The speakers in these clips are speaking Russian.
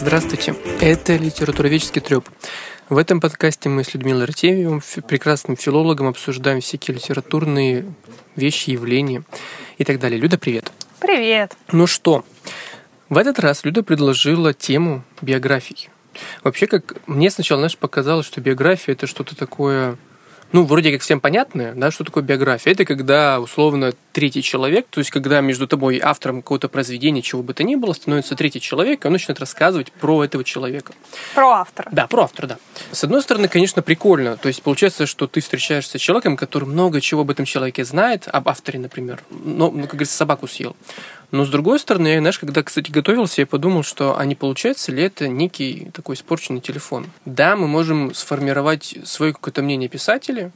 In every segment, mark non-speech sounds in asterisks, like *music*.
Здравствуйте, это литературоведческий треп. В этом подкасте мы с Людмилой Артемьевым, прекрасным филологом, обсуждаем всякие литературные вещи, явления и так далее. Люда, привет. Привет. Ну что, в этот раз Люда предложила тему биографий. Вообще, как мне сначала, знаешь, показалось, что биография это что-то такое ну, вроде как всем понятное, да, что такое биография. Это когда, условно, третий человек, то есть когда между тобой и автором какого-то произведения, чего бы то ни было, становится третий человек, и он начинает рассказывать про этого человека. Про автора. Да, про автора, да. С одной стороны, конечно, прикольно. То есть получается, что ты встречаешься с человеком, который много чего об этом человеке знает, об авторе, например. Но, ну, как говорится, собаку съел. Но с другой стороны, я, знаешь, когда, кстати, готовился, я подумал, что а не получается ли это некий такой испорченный телефон. Да, мы можем сформировать свое какое-то мнение писателя,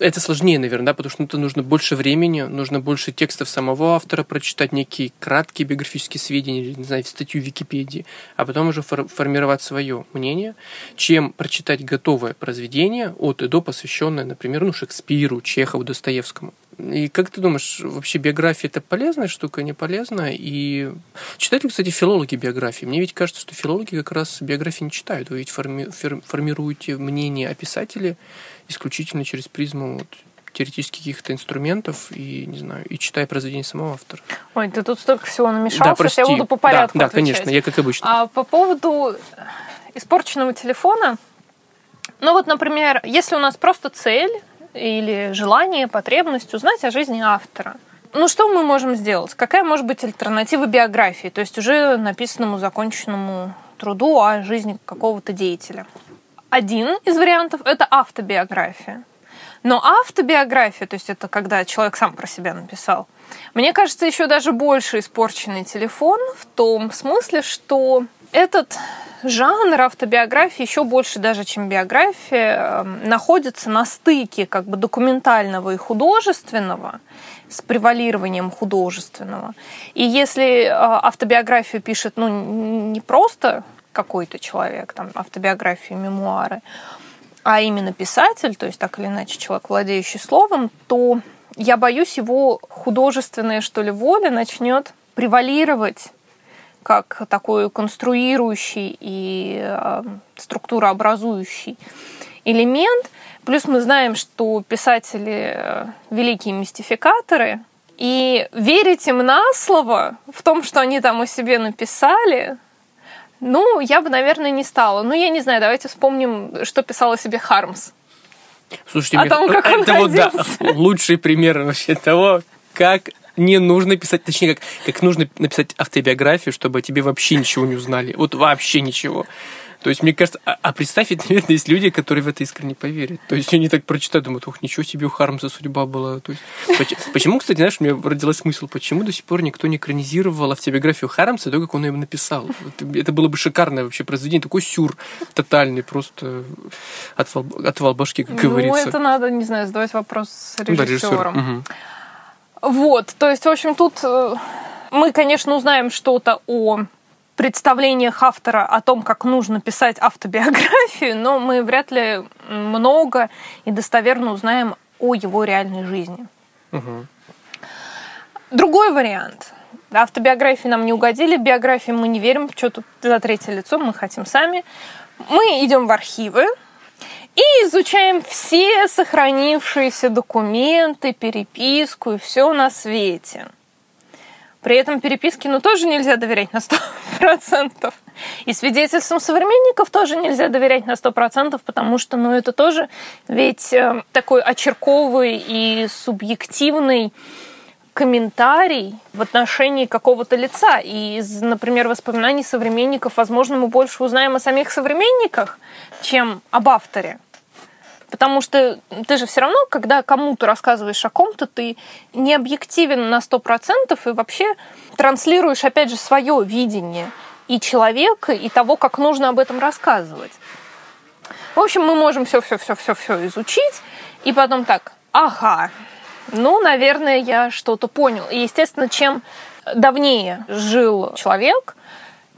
это сложнее, наверное, да, потому что это нужно больше времени, нужно больше текстов самого автора прочитать, некие краткие биографические сведения, или, не знаю, статью в Википедии, а потом уже фор- формировать свое мнение, чем прочитать готовое произведение от и до, посвященное, например, ну, Шекспиру, Чехову, Достоевскому. И как ты думаешь, вообще биография это полезная штука, не полезная? И читают ли, кстати, филологи биографии? Мне ведь кажется, что филологи как раз биографии не читают. Вы ведь форми- формируете мнение о писателе исключительно через призму вот, теоретических каких-то инструментов и, не знаю, и читая произведение самого автора. Ой, ты тут столько всего намешал, да, прости. я буду по порядку Да, да конечно, я как обычно. А по поводу испорченного телефона, ну вот, например, если у нас просто цель или желание, потребность узнать о жизни автора, ну что мы можем сделать? Какая может быть альтернатива биографии, то есть уже написанному, законченному труду о жизни какого-то деятеля? Один из вариантов – это автобиография. Но автобиография, то есть это когда человек сам про себя написал, мне кажется, еще даже больше испорченный телефон в том смысле, что этот жанр автобиографии еще больше даже, чем биография, эм, находится на стыке как бы документального и художественного с превалированием художественного. И если э, автобиографию пишет ну, не просто какой-то человек, там, автобиографии, мемуары, а именно писатель, то есть так или иначе человек, владеющий словом, то я боюсь, его художественная, что ли, воля начнет превалировать как такой конструирующий и э, структурообразующий элемент. Плюс мы знаем, что писатели э, великие мистификаторы, и верить им на слово в том, что они там о себе написали, ну, я бы, наверное, не стала. Ну, я не знаю, давайте вспомним, что писал о себе Хармс. Слушайте, о том, как это вот да, лучший пример вообще того, как не нужно писать, точнее, как, как нужно написать автобиографию, чтобы о тебе вообще ничего не узнали. Вот вообще ничего. То есть, мне кажется, а, а представь, наверное, *laughs* есть люди, которые в это искренне поверят. То есть, они так прочитают, думают, ух, ничего себе, у Хармса судьба была. То есть, почему, кстати, знаешь, у меня родилась мысль, почему до сих пор никто не экранизировал автобиографию Хармса, то, как он ее написал. Это было бы шикарное вообще произведение, такой сюр тотальный, просто отвал, отвал башки, как ну, говорится. Ну, это надо, не знаю, задавать вопрос с режиссером. Да, режиссер. Угу. Вот, то есть, в общем, тут э, мы, конечно, узнаем что-то о представлениях автора о том, как нужно писать автобиографию, но мы вряд ли много и достоверно узнаем о его реальной жизни. Угу. Другой вариант. Автобиографии нам не угодили, биографии мы не верим, что тут за третье лицо, мы хотим сами. Мы идем в архивы и изучаем все сохранившиеся документы, переписку и все на свете. При этом переписке, ну, тоже нельзя доверять на 100%. *laughs* И свидетельствам современников тоже нельзя доверять на 100%, потому что, ну, это тоже ведь э, такой очерковый и субъективный комментарий в отношении какого-то лица. И из, например, воспоминаний современников, возможно, мы больше узнаем о самих современниках, чем об авторе. Потому что ты же все равно, когда кому-то рассказываешь о ком-то, ты не объективен на 100% и вообще транслируешь, опять же, свое видение и человека, и того, как нужно об этом рассказывать. В общем, мы можем все-все-все-все-все изучить, и потом так, ага, ну, наверное, я что-то понял. И, естественно, чем давнее жил человек,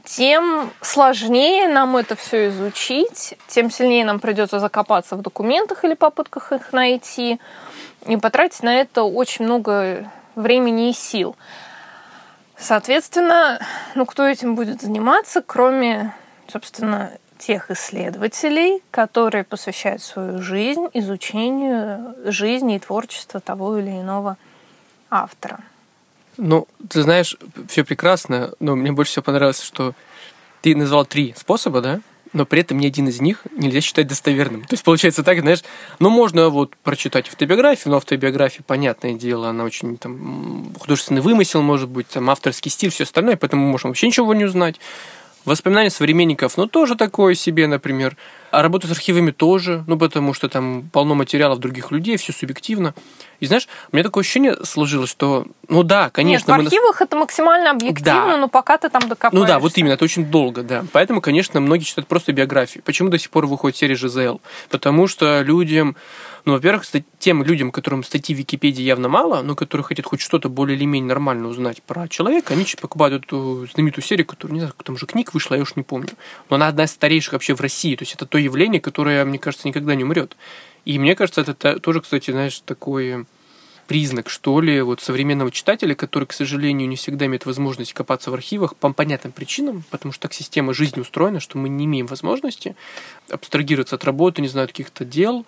тем сложнее нам это все изучить, тем сильнее нам придется закопаться в документах или попытках их найти и потратить на это очень много времени и сил. Соответственно, ну кто этим будет заниматься, кроме собственно, тех исследователей, которые посвящают свою жизнь изучению жизни и творчества того или иного автора. Ну, ты знаешь, все прекрасно, но мне больше всего понравилось, что ты назвал три способа, да? но при этом ни один из них нельзя считать достоверным. То есть получается так, знаешь, ну можно вот прочитать автобиографию, но автобиография, понятное дело, она очень там художественный вымысел, может быть, там авторский стиль, все остальное, поэтому мы можем вообще ничего не узнать. Воспоминания современников, ну, тоже такое себе, например. А работа с архивами тоже, ну, потому что там полно материалов других людей, все субъективно. И знаешь, у меня такое ощущение сложилось, что, ну да, конечно... Нет, в архивах мы... это максимально объективно, да. но пока ты там докопаешься. Ну да, вот именно, это очень долго, да. Поэтому, конечно, многие читают просто биографии. Почему до сих пор выходит серия ЖЗЛ? Потому что людям ну, во-первых, тем людям, которым статьи в Википедии явно мало, но которые хотят хоть что-то более или менее нормально узнать про человека, они покупают эту знаменитую серию, которую, не знаю, там же книг вышла, я уж не помню. Но она одна из старейших вообще в России. То есть это то явление, которое, мне кажется, никогда не умрет. И мне кажется, это тоже, кстати, знаешь, такое признак, что ли, вот современного читателя, который, к сожалению, не всегда имеет возможность копаться в архивах по понятным причинам, потому что так система жизни устроена, что мы не имеем возможности абстрагироваться от работы, не знаю, каких-то дел,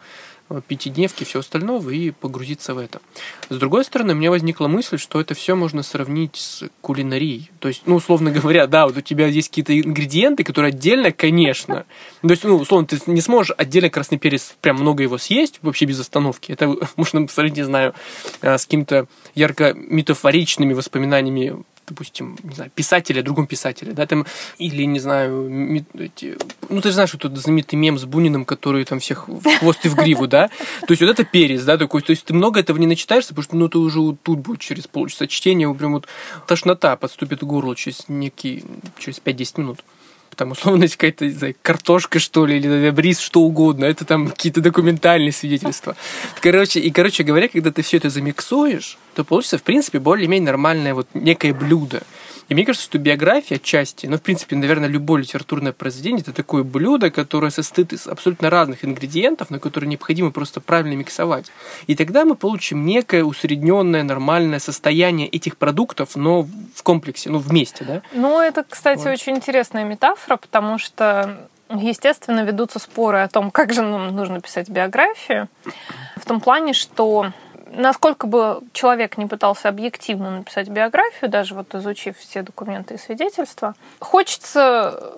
пятидневки, все остальное, и погрузиться в это. С другой стороны, мне возникла мысль, что это все можно сравнить с кулинарией. То есть, ну, условно говоря, да, вот у тебя есть какие-то ингредиенты, которые отдельно, конечно. То есть, ну, условно, ты не сможешь отдельно красный перец прям много его съесть, вообще без остановки. Это *laughs* можно сравнить, не знаю, а, с каким-то ярко метафоричными воспоминаниями допустим, не знаю, писателя, другом писателе, да, там, или, не знаю, эти, ну, ты же знаешь, что тут знаменитый мем с Буниным, который там всех в хвост и в гриву, да, то есть вот это перец, да, такой, то есть ты много этого не начитаешься, потому что, ну, ты уже тут будет через полчаса чтения, прям вот тошнота подступит к горлу через некий, через 5-10 минут там условно какая-то, не знаю, картошка, что ли, или бриз, что угодно. Это там какие-то документальные свидетельства. Короче, и, короче говоря, когда ты все это замиксуешь, то получится, в принципе, более-менее нормальное вот некое блюдо. И мне кажется, что биография отчасти, ну, в принципе, наверное, любое литературное произведение, это такое блюдо, которое состоит из абсолютно разных ингредиентов, на которые необходимо просто правильно миксовать. И тогда мы получим некое усредненное, нормальное состояние этих продуктов, но в комплексе, ну, вместе, да? Ну, это, кстати, вот. очень интересная метафора, потому что Естественно, ведутся споры о том, как же нам нужно писать биографию. В том плане, что насколько бы человек не пытался объективно написать биографию, даже вот изучив все документы и свидетельства, хочется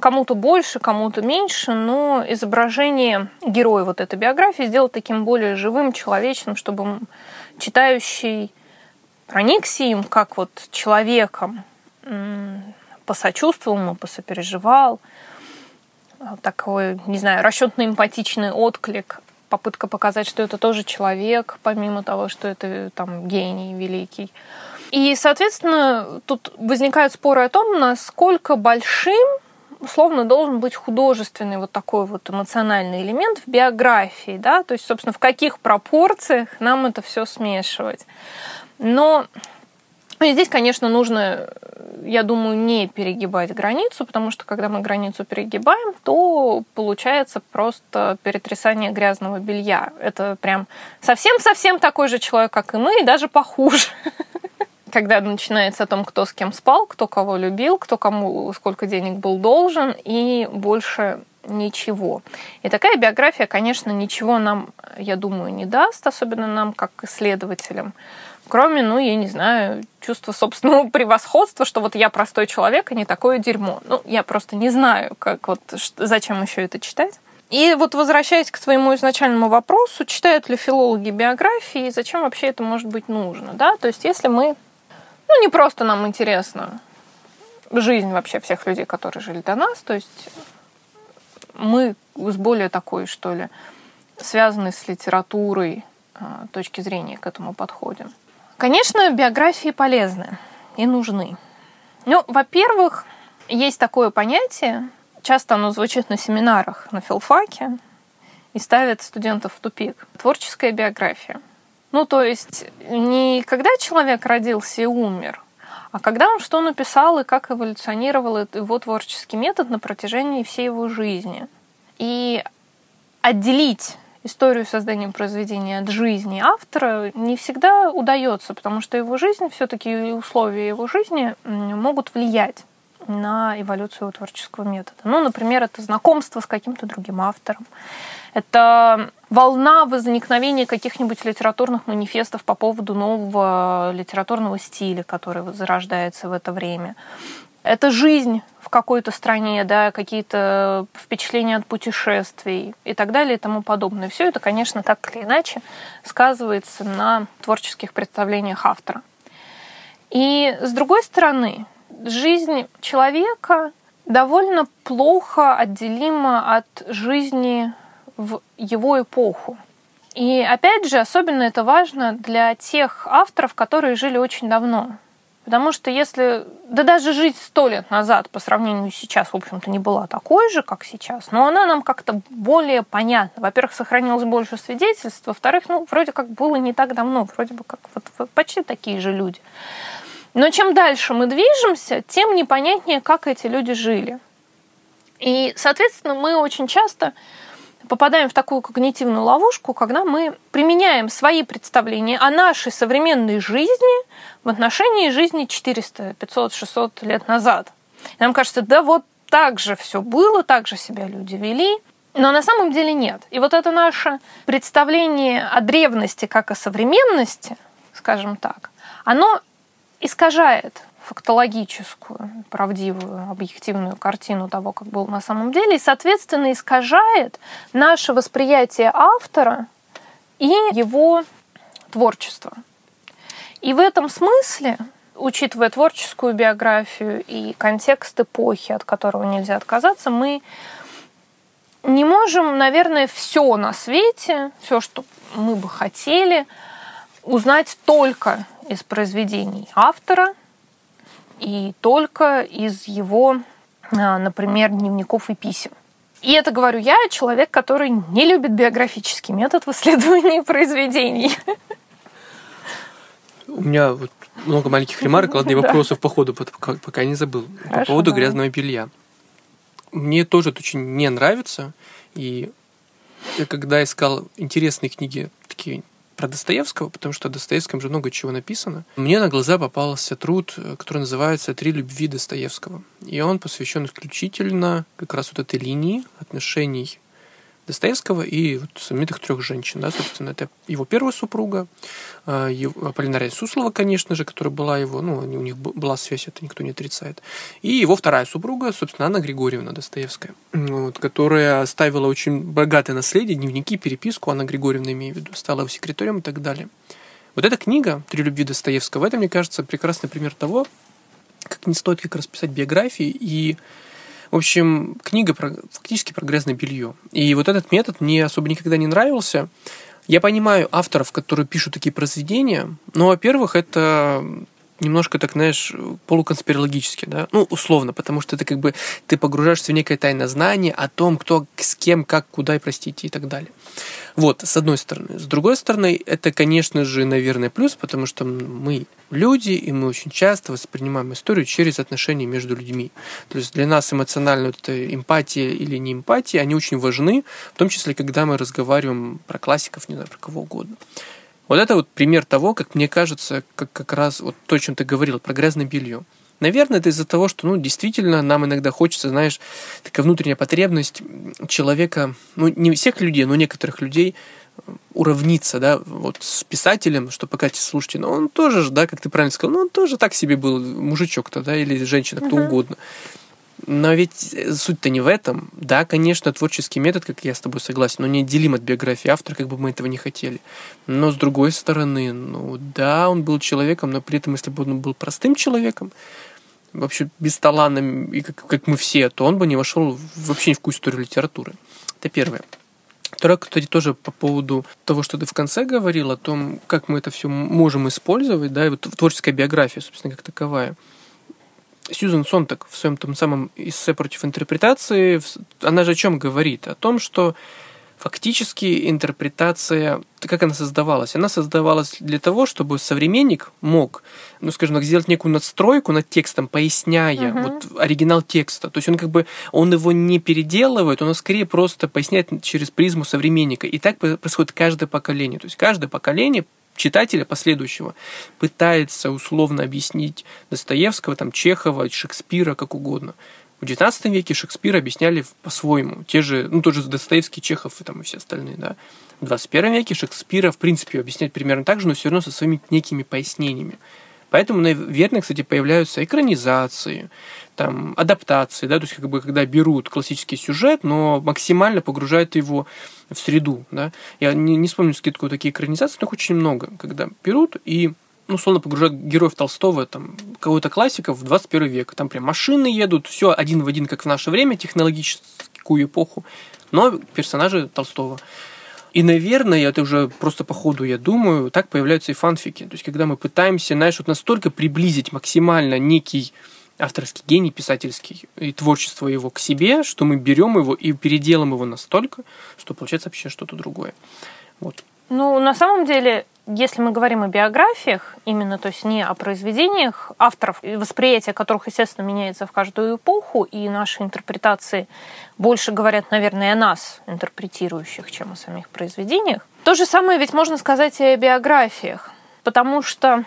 кому-то больше, кому-то меньше, но изображение героя вот этой биографии сделать таким более живым, человечным, чтобы читающий проникся им как вот человеком, посочувствовал ему, посопереживал, такой, не знаю, расчетно-эмпатичный отклик попытка показать, что это тоже человек, помимо того, что это там гений великий. И, соответственно, тут возникают споры о том, насколько большим условно должен быть художественный вот такой вот эмоциональный элемент в биографии, да, то есть, собственно, в каких пропорциях нам это все смешивать. Но ну, и здесь, конечно, нужно, я думаю, не перегибать границу, потому что когда мы границу перегибаем, то получается просто перетрясание грязного белья. Это прям совсем-совсем такой же человек, как и мы, и даже похуже. *laughs* Когда начинается о том, кто с кем спал, кто кого любил, кто кому сколько денег был должен, и больше ничего. И такая биография, конечно, ничего нам, я думаю, не даст, особенно нам, как исследователям. Кроме, ну, я не знаю, чувства собственного *laughs* превосходства, что вот я простой человек, а не такое дерьмо. Ну, я просто не знаю, как вот, зачем еще это читать. И вот возвращаясь к своему изначальному вопросу, читают ли филологи биографии, и зачем вообще это может быть нужно, да? То есть если мы, ну не просто нам интересно жизнь вообще всех людей, которые жили до нас, то есть мы с более такой, что ли, связанной с литературой а, точки зрения к этому подходим. Конечно, биографии полезны и нужны. Ну, во-первых, есть такое понятие, часто оно звучит на семинарах на филфаке и ставит студентов в тупик. Творческая биография. Ну, то есть не когда человек родился и умер, а когда он что написал и как эволюционировал его творческий метод на протяжении всей его жизни. И отделить историю создания произведения от жизни автора не всегда удается, потому что его жизнь, все-таки условия его жизни могут влиять на эволюцию творческого метода. Ну, например, это знакомство с каким-то другим автором, это волна возникновения каких-нибудь литературных манифестов по поводу нового литературного стиля, который зарождается в это время. Это жизнь какой-то стране, да, какие-то впечатления от путешествий и так далее и тому подобное. Все это, конечно, так или иначе сказывается на творческих представлениях автора. И с другой стороны, жизнь человека довольно плохо отделима от жизни в его эпоху. И опять же, особенно это важно для тех авторов, которые жили очень давно. Потому что если, да даже жить сто лет назад по сравнению с сейчас, в общем-то, не была такой же, как сейчас, но она нам как-то более понятна. Во-первых, сохранилось больше свидетельств, во-вторых, ну, вроде как было не так давно, вроде бы как вот, вот почти такие же люди. Но чем дальше мы движемся, тем непонятнее, как эти люди жили. И, соответственно, мы очень часто попадаем в такую когнитивную ловушку, когда мы применяем свои представления о нашей современной жизни в отношении жизни 400, 500, 600 лет назад. И нам кажется, да вот так же все было, так же себя люди вели. Но на самом деле нет. И вот это наше представление о древности как о современности, скажем так, оно искажает фактологическую, правдивую, объективную картину того, как было на самом деле, и, соответственно, искажает наше восприятие автора и его творчества. И в этом смысле, учитывая творческую биографию и контекст эпохи, от которого нельзя отказаться, мы не можем, наверное, все на свете, все, что мы бы хотели, узнать только из произведений автора и только из его, а, например, дневников и писем. И это говорю я, человек, который не любит биографический метод в исследовании произведений. У меня вот много маленьких ремарок, ладно, и *laughs* вопросов по ходу, пока, не забыл. По поводу грязного белья. Мне тоже это очень не нравится. И я когда искал интересные книги, такие про Достоевского, потому что о Достоевском же много чего написано. Мне на глаза попался труд, который называется «Три любви Достоевского». И он посвящен исключительно как раз вот этой линии отношений Достоевского и вот знаменитых трех женщин. Да, собственно, это его первая супруга, а, его, Полинария Суслова, конечно же, которая была его, ну, у них была связь, это никто не отрицает. И его вторая супруга, собственно, Анна Григорьевна Достоевская, вот, которая оставила очень богатое наследие, дневники, переписку, Анна Григорьевна, имею в виду, стала его секретарем и так далее. Вот эта книга «Три любви Достоевского», это, мне кажется, прекрасный пример того, как не стоит как раз писать биографии и в общем, книга про, фактически про грязное белье. И вот этот метод мне особо никогда не нравился. Я понимаю авторов, которые пишут такие произведения, но, во-первых, это немножко так, знаешь, полуконспирологически, да, ну, условно, потому что это как бы ты погружаешься в некое тайное знание о том, кто с кем, как, куда и простите и так далее. Вот, с одной стороны. С другой стороны, это, конечно же, наверное, плюс, потому что мы люди, и мы очень часто воспринимаем историю через отношения между людьми. То есть для нас эмоционально вот эмпатия или не эмпатия, они очень важны, в том числе, когда мы разговариваем про классиков, не знаю, про кого угодно. Вот это вот пример того, как мне кажется, как как раз вот то, о чем ты говорил, про грязное белье. Наверное, это из-за того, что, ну, действительно, нам иногда хочется, знаешь, такая внутренняя потребность человека, ну, не всех людей, но некоторых людей э, уравниться, да, вот с писателем, что пока слушайте, но он тоже же, да, как ты правильно сказал, ну, он тоже так себе был мужичок-то, да, или женщина, кто uh-huh. угодно. Но ведь э, суть-то не в этом. Да, конечно, творческий метод, как я с тобой согласен, но не отделим от биографии автора, как бы мы этого не хотели. Но с другой стороны, ну да, он был человеком, но при этом, если бы он был простым человеком, вообще бесталанным, и как, как мы все, то он бы не вошел вообще ни в какую историю литературы. Это первое. Второе, кстати, тоже по поводу того, что ты в конце говорил, о том, как мы это все можем использовать, да, и вот творческая биография, собственно, как таковая. Сьюзен Сонтак в своем том самом эссе против интерпретации, она же о чем говорит? О том, что фактически интерпретация, как она создавалась? Она создавалась для того, чтобы современник мог, ну, скажем так, сделать некую надстройку над текстом, поясняя uh-huh. вот оригинал текста. То есть он как бы, он его не переделывает, он скорее просто поясняет через призму современника. И так происходит каждое поколение. То есть каждое поколение читателя последующего пытается условно объяснить Достоевского, там, Чехова, Шекспира, как угодно. В XIX веке Шекспира объясняли по-своему. Те же, ну, тот же Достоевский, Чехов и там и все остальные, да. В 21 веке Шекспира, в принципе, объясняют примерно так же, но все равно со своими некими пояснениями. Поэтому, наверное, кстати, появляются экранизации, там, адаптации, да, то есть как бы когда берут классический сюжет, но максимально погружают его в среду, да. Я не, не вспомню скидку такие экранизации, но их очень много, когда берут и ну, условно погружают героев Толстого, там, кого-то классиков в 21 век. Там прям машины едут, все один в один, как в наше время, технологическую эпоху, но персонажи Толстого. И, наверное, это уже просто по ходу, я думаю, так появляются и фанфики. То есть, когда мы пытаемся, знаешь, вот настолько приблизить максимально некий авторский гений писательский и творчество его к себе, что мы берем его и переделаем его настолько, что получается вообще что-то другое. Вот. Ну, на самом деле, если мы говорим о биографиях, именно, то есть не о произведениях авторов, восприятие которых, естественно, меняется в каждую эпоху, и наши интерпретации больше говорят, наверное, о нас, интерпретирующих, чем о самих произведениях. То же самое ведь можно сказать и о биографиях, потому что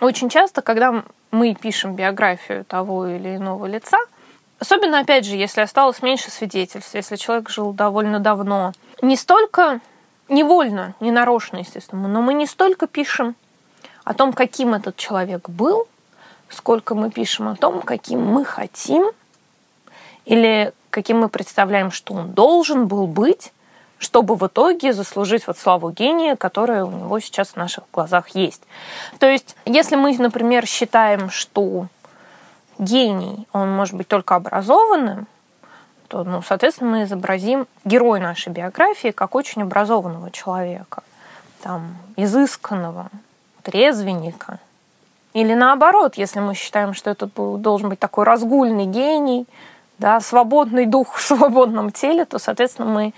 очень часто, когда мы пишем биографию того или иного лица, особенно, опять же, если осталось меньше свидетельств, если человек жил довольно давно, не столько невольно, не нарочно, естественно, но мы не столько пишем о том, каким этот человек был, сколько мы пишем о том, каким мы хотим или каким мы представляем, что он должен был быть, чтобы в итоге заслужить вот славу гения, которая у него сейчас в наших глазах есть. То есть, если мы, например, считаем, что гений, он может быть только образованным, то, ну, соответственно, мы изобразим героя нашей биографии как очень образованного человека, там, изысканного, трезвенника. Или наоборот, если мы считаем, что это должен быть такой разгульный гений, да, свободный дух в свободном теле, то, соответственно, мы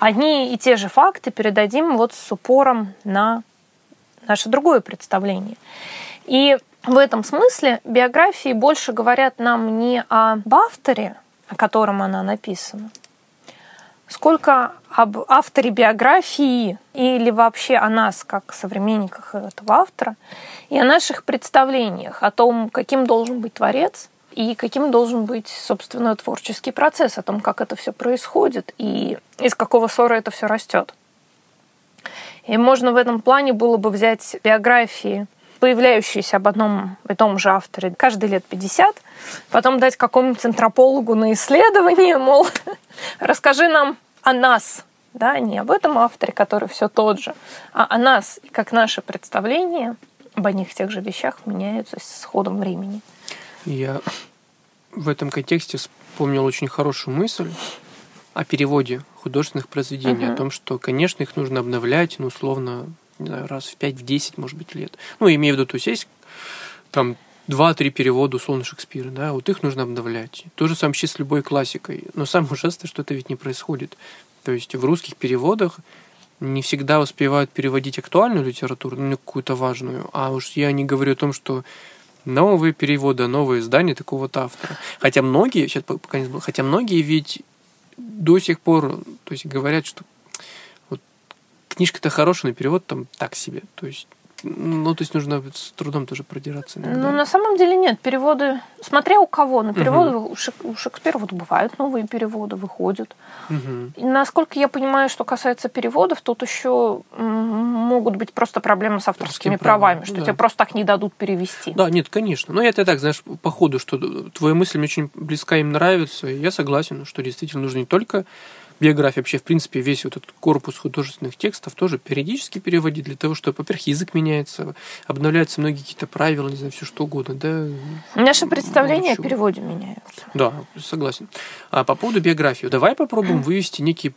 одни и те же факты передадим вот с упором на наше другое представление. И в этом смысле биографии больше говорят нам не об авторе, о котором она написана, сколько об авторе биографии или вообще о нас, как современниках этого автора, и о наших представлениях, о том, каким должен быть творец и каким должен быть, собственно, творческий процесс, о том, как это все происходит и из какого ссора это все растет. И можно в этом плане было бы взять биографии появляющиеся об одном и том же авторе каждые лет 50, потом дать какому-нибудь антропологу на исследование, *laughs* мол, расскажи нам о нас, да, не об этом авторе, который все тот же, а о нас, и как наше представление об одних и тех же вещах меняются с ходом времени. Я в этом контексте вспомнил очень хорошую мысль о переводе художественных произведений, uh-huh. о том, что, конечно, их нужно обновлять, ну, условно, не знаю, раз в 5-10, может быть, лет. Ну, имею в виду, то есть есть там два-три перевода условно Шекспира, да, вот их нужно обновлять. То же самое с любой классикой. Но самое ужасное, что это ведь не происходит. То есть в русских переводах не всегда успевают переводить актуальную литературу, ну, какую-то важную. А уж я не говорю о том, что новые переводы, новые издания такого-то автора. Хотя многие, сейчас пока не хотя многие ведь до сих пор, то есть говорят, что книжка-то хорошая, но перевод там так себе. То есть ну, то есть нужно с трудом тоже продираться. Иногда. Ну, на самом деле нет. Переводы, смотря у кого, на переводы угу. у Шекспира вот бывают новые переводы, выходят. Угу. И насколько я понимаю, что касается переводов, тут еще могут быть просто проблемы с авторскими правами, правом, что да. тебе просто так не дадут перевести. Да, нет, конечно. Но это так, знаешь, по ходу, что твоя мысль мне очень близка, им нравится, и я согласен, что действительно нужно не только биография, вообще, в принципе, весь вот этот корпус художественных текстов тоже периодически переводить для того, чтобы, во-первых, язык меняется, обновляются многие какие-то правила, не знаю, все что угодно, да. Наше представление о переводе меняются. Да, согласен. А по поводу биографии, давай попробуем *clears throat* вывести некие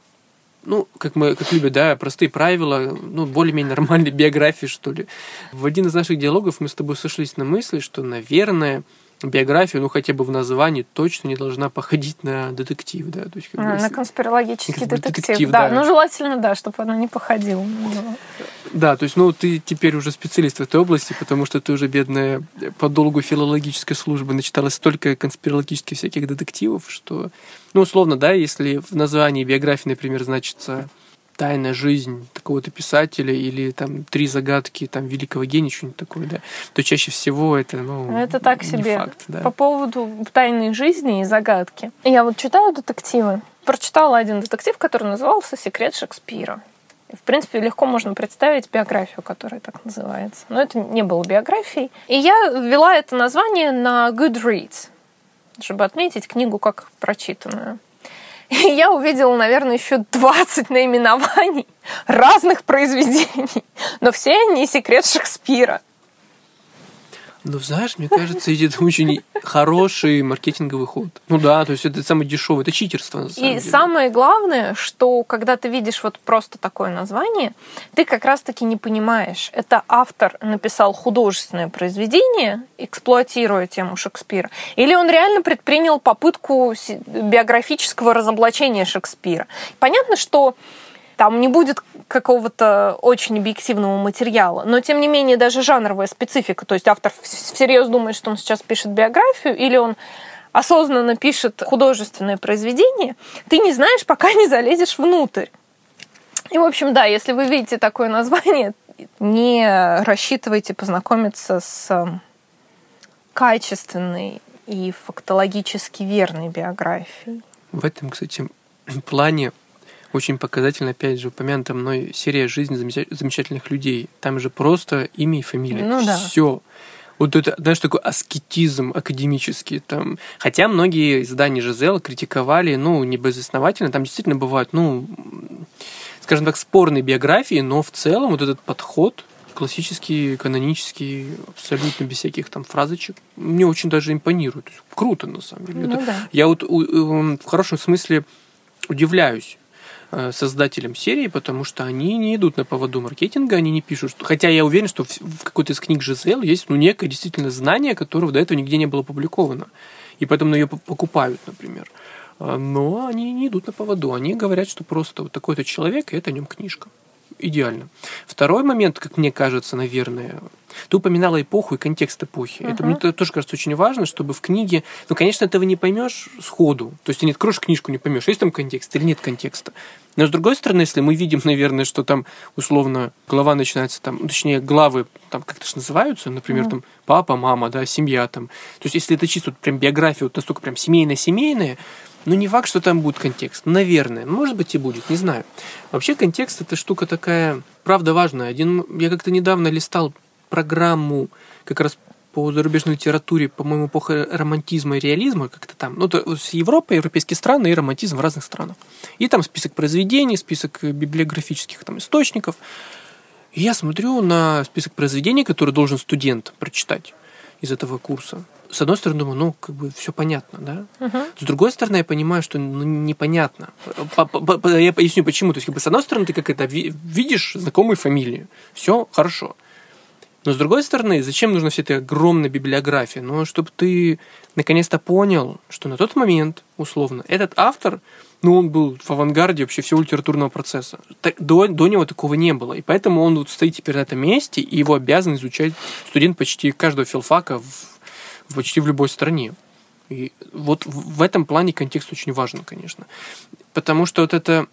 ну, как мы, как любят, да, простые правила, ну, более-менее нормальной *laughs* биографии, что ли. В один из наших диалогов мы с тобой сошлись на мысли, что, наверное, биография, ну хотя бы в названии, точно не должна походить на детектив, да, то есть как а, на конспирологический детектив, детектив да. да. Ну желательно, да, чтобы она не походила. Да, то есть, ну ты теперь уже специалист в этой области, потому что ты уже бедная по долгу филологической службы начиталась столько конспирологических всяких детективов, что, ну условно, да, если в названии биографии, например, значится тайная жизнь такого-то писателя или там три загадки там великого гения, что-нибудь такое, да, то чаще всего это, ну, это так себе. Факт, да. По поводу тайной жизни и загадки. Я вот читаю детективы. Прочитала один детектив, который назывался «Секрет Шекспира». В принципе, легко можно представить биографию, которая так называется. Но это не было биографией. И я ввела это название на Goodreads, чтобы отметить книгу как прочитанную. И я увидела, наверное, еще 20 наименований разных произведений. Но все они секрет Шекспира. Ну, знаешь, мне кажется, это *laughs* очень хороший маркетинговый ход. Ну да, то есть это самый дешевый, это читерство. На самом И деле. самое главное, что когда ты видишь вот просто такое название, ты как раз-таки не понимаешь, это автор написал художественное произведение, эксплуатируя тему Шекспира, или он реально предпринял попытку биографического разоблачения Шекспира. Понятно, что там не будет какого-то очень объективного материала, но тем не менее даже жанровая специфика, то есть автор всерьез думает, что он сейчас пишет биографию, или он осознанно пишет художественное произведение, ты не знаешь, пока не залезешь внутрь. И, в общем, да, если вы видите такое название, не рассчитывайте познакомиться с качественной и фактологически верной биографией. В этом, кстати, плане очень показательно, опять же, упомянута мной серия «Жизнь замечательных людей». Там же просто имя и фамилия. Ну да. Все. Вот это, знаешь, такой аскетизм академический. Там. Хотя многие издания Жизела критиковали, ну, не безосновательно, там действительно бывают, ну, скажем так, спорные биографии, но в целом вот этот подход классический, канонический, абсолютно без всяких там фразочек, мне очень даже импонирует. Круто, на самом деле. Ну, это, да. Я вот в хорошем смысле удивляюсь создателям серии, потому что они не идут на поводу маркетинга, они не пишут, что... хотя я уверен, что в какой-то из книг Жизел есть ну, некое действительно знание, которого до этого нигде не было опубликовано, и поэтому ее покупают, например. А, но они не идут на поводу, они говорят, что просто вот такой-то человек, и это о нем книжка идеально. Второй момент, как мне кажется, наверное, ты упоминала эпоху и контекст эпохи. Uh-huh. Это мне тоже кажется очень важно, чтобы в книге, ну, конечно, этого не поймешь сходу. То есть ты не откроешь книжку, не поймешь, есть там контекст или нет контекста. Но с другой стороны, если мы видим, наверное, что там условно глава начинается там, ну, точнее, главы там как-то же называются, например, uh-huh. там папа, мама, да, семья там. То есть если это чисто вот, прям биография, вот настолько прям семейная-семейная, ну, не факт, что там будет контекст. Наверное. Может быть, и будет, не знаю. Вообще, контекст – это штука такая, правда, важная. Один, я как-то недавно листал программу как раз по зарубежной литературе, по-моему, эпоха романтизма и реализма, как-то там. Ну, то с Европы, европейские страны и романтизм в разных странах. И там список произведений, список библиографических там источников. И я смотрю на список произведений, которые должен студент прочитать из этого курса с одной стороны, думаю, ну, как бы все понятно, да. Uh-huh. С другой стороны, я понимаю, что ну, непонятно. Я поясню, почему. То есть, как бы, с одной стороны, ты как это видишь знакомые фамилии. Все хорошо. Но с другой стороны, зачем нужна вся эта огромная библиография? Ну, чтобы ты наконец-то понял, что на тот момент, условно, этот автор, ну, он был в авангарде вообще всего литературного процесса. Так, до, до него такого не было. И поэтому он вот стоит теперь на этом месте, и его обязан изучать студент почти каждого филфака в почти в любой стране. И вот в этом плане контекст очень важен, конечно. Потому что вот это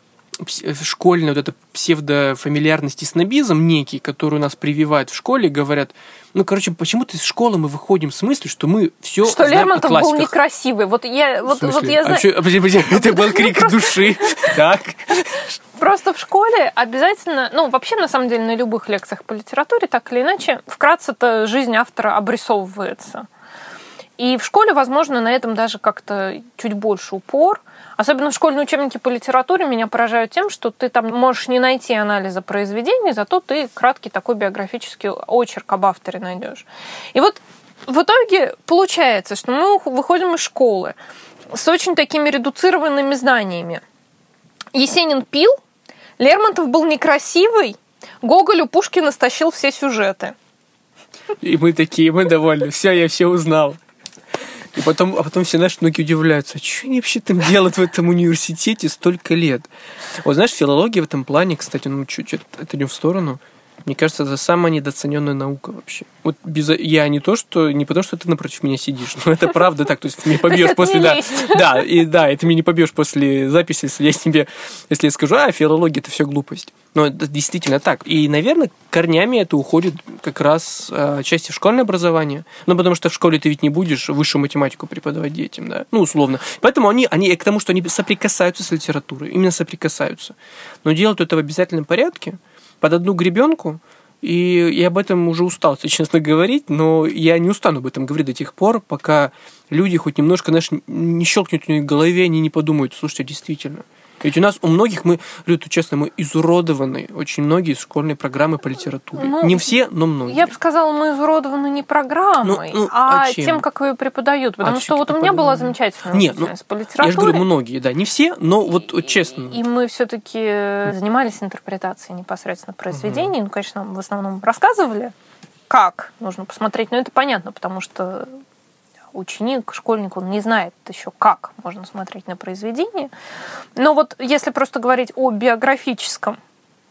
школьная вот эта псевдофамильярность и снобизм некий, который у нас прививают в школе, говорят, ну, короче, почему-то из школы мы выходим с мыслью, что мы все Что знаем Лермонтов был некрасивый. Вот я, вот, вот я знаю... А *laughs* это был крик души. *laughs* Так. Просто в школе обязательно, ну, вообще, на самом деле, на любых лекциях по литературе, так или иначе, вкратце-то жизнь автора обрисовывается. И в школе, возможно, на этом даже как-то чуть больше упор. Особенно в школьные учебники по литературе меня поражают тем, что ты там можешь не найти анализа произведений, зато ты краткий такой биографический очерк об авторе найдешь. И вот в итоге получается, что мы выходим из школы с очень такими редуцированными знаниями. Есенин пил, Лермонтов был некрасивый, Гоголю Пушкина стащил все сюжеты. И мы такие, мы довольны. Все, я все узнал. И потом, а потом все наши многие удивляются, а что они вообще там делают в этом университете столько лет? Вот знаешь, филология в этом плане, кстати, ну чуть-чуть отойдем в сторону, Мне кажется, это самая недооцененная наука вообще. Вот без я не то, что не потому, что ты напротив меня сидишь, но это правда так. То есть ты меня *laughs* побьешь после да, да, и да, и ты меня не побьешь после записи, если я тебе, если я скажу, а филология это все глупость. Но это действительно так. И, наверное, корнями это уходит как раз э, части в школьное образование. Ну, потому что в школе ты ведь не будешь высшую математику преподавать детям, да? Ну, условно. Поэтому они, они к тому, что они соприкасаются с литературой. Именно соприкасаются. Но делают это в обязательном порядке, под одну гребенку, и я об этом уже устал, если честно говорить, но я не устану об этом говорить до тех пор, пока люди хоть немножко, знаешь, не щелкнут у них в голове, они не подумают, слушайте, действительно, ведь у нас, у многих, мы, люди, честно, мы изуродованы. Очень многие школьные программы по литературе. Ну, не все, но многие. Я бы сказала, мы изуродованы не программой, ну, ну, а, а тем, как ее преподают. Потому а что вот у меня была замечательная Нет, ну, по литературе. Я же говорю, многие, да. Не все, но вот, вот честно. И, и мы все-таки занимались интерпретацией непосредственно произведений. Угу. Ну, конечно, в основном рассказывали, как нужно посмотреть. Но это понятно, потому что ученик, школьник, он не знает еще, как можно смотреть на произведение. Но вот если просто говорить о биографическом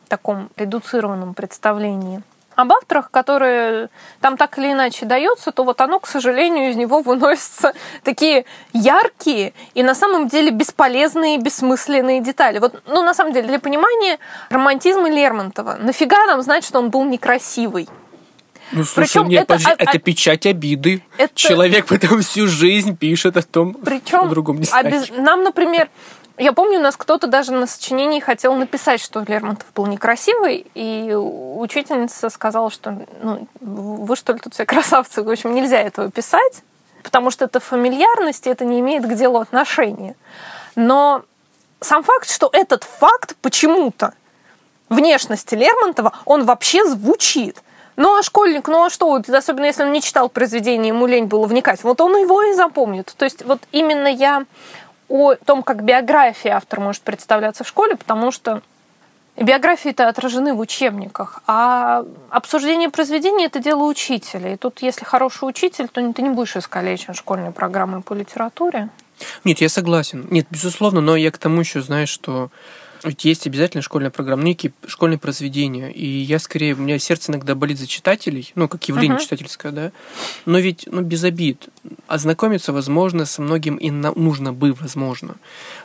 таком редуцированном представлении об авторах, которые там так или иначе дается, то вот оно, к сожалению, из него выносятся такие яркие и на самом деле бесполезные, бессмысленные детали. Вот, ну, на самом деле, для понимания романтизма Лермонтова, нафига нам знать, что он был некрасивый? Ну, слушай, Причем нет, это, подожди, а, это печать обиды. Это... Человек потом всю жизнь пишет о том, Причем, о другом не обез... Нам, например, я помню, у нас кто-то даже на сочинении хотел написать, что Лермонтов был некрасивый, и учительница сказала, что ну, вы что ли тут все красавцы, в общем, нельзя этого писать, потому что это фамильярность, и это не имеет к делу отношения. Но сам факт, что этот факт почему-то внешности Лермонтова, он вообще звучит – ну а школьник, ну а что, особенно если он не читал произведение, ему лень было вникать, вот он его и запомнит. То есть вот именно я о том, как биография автора может представляться в школе, потому что биографии-то отражены в учебниках, а обсуждение произведения – это дело учителя. И тут, если хороший учитель, то ты не будешь искалечен школьной программой по литературе. Нет, я согласен. Нет, безусловно, но я к тому еще, знаешь, что ведь есть обязательно школьная программа, некие школьные произведения. И я скорее, у меня сердце иногда болит за читателей, ну, как явление uh-huh. читательское, да. Но ведь, ну, без обид. Ознакомиться, возможно, со многим и нужно бы, возможно.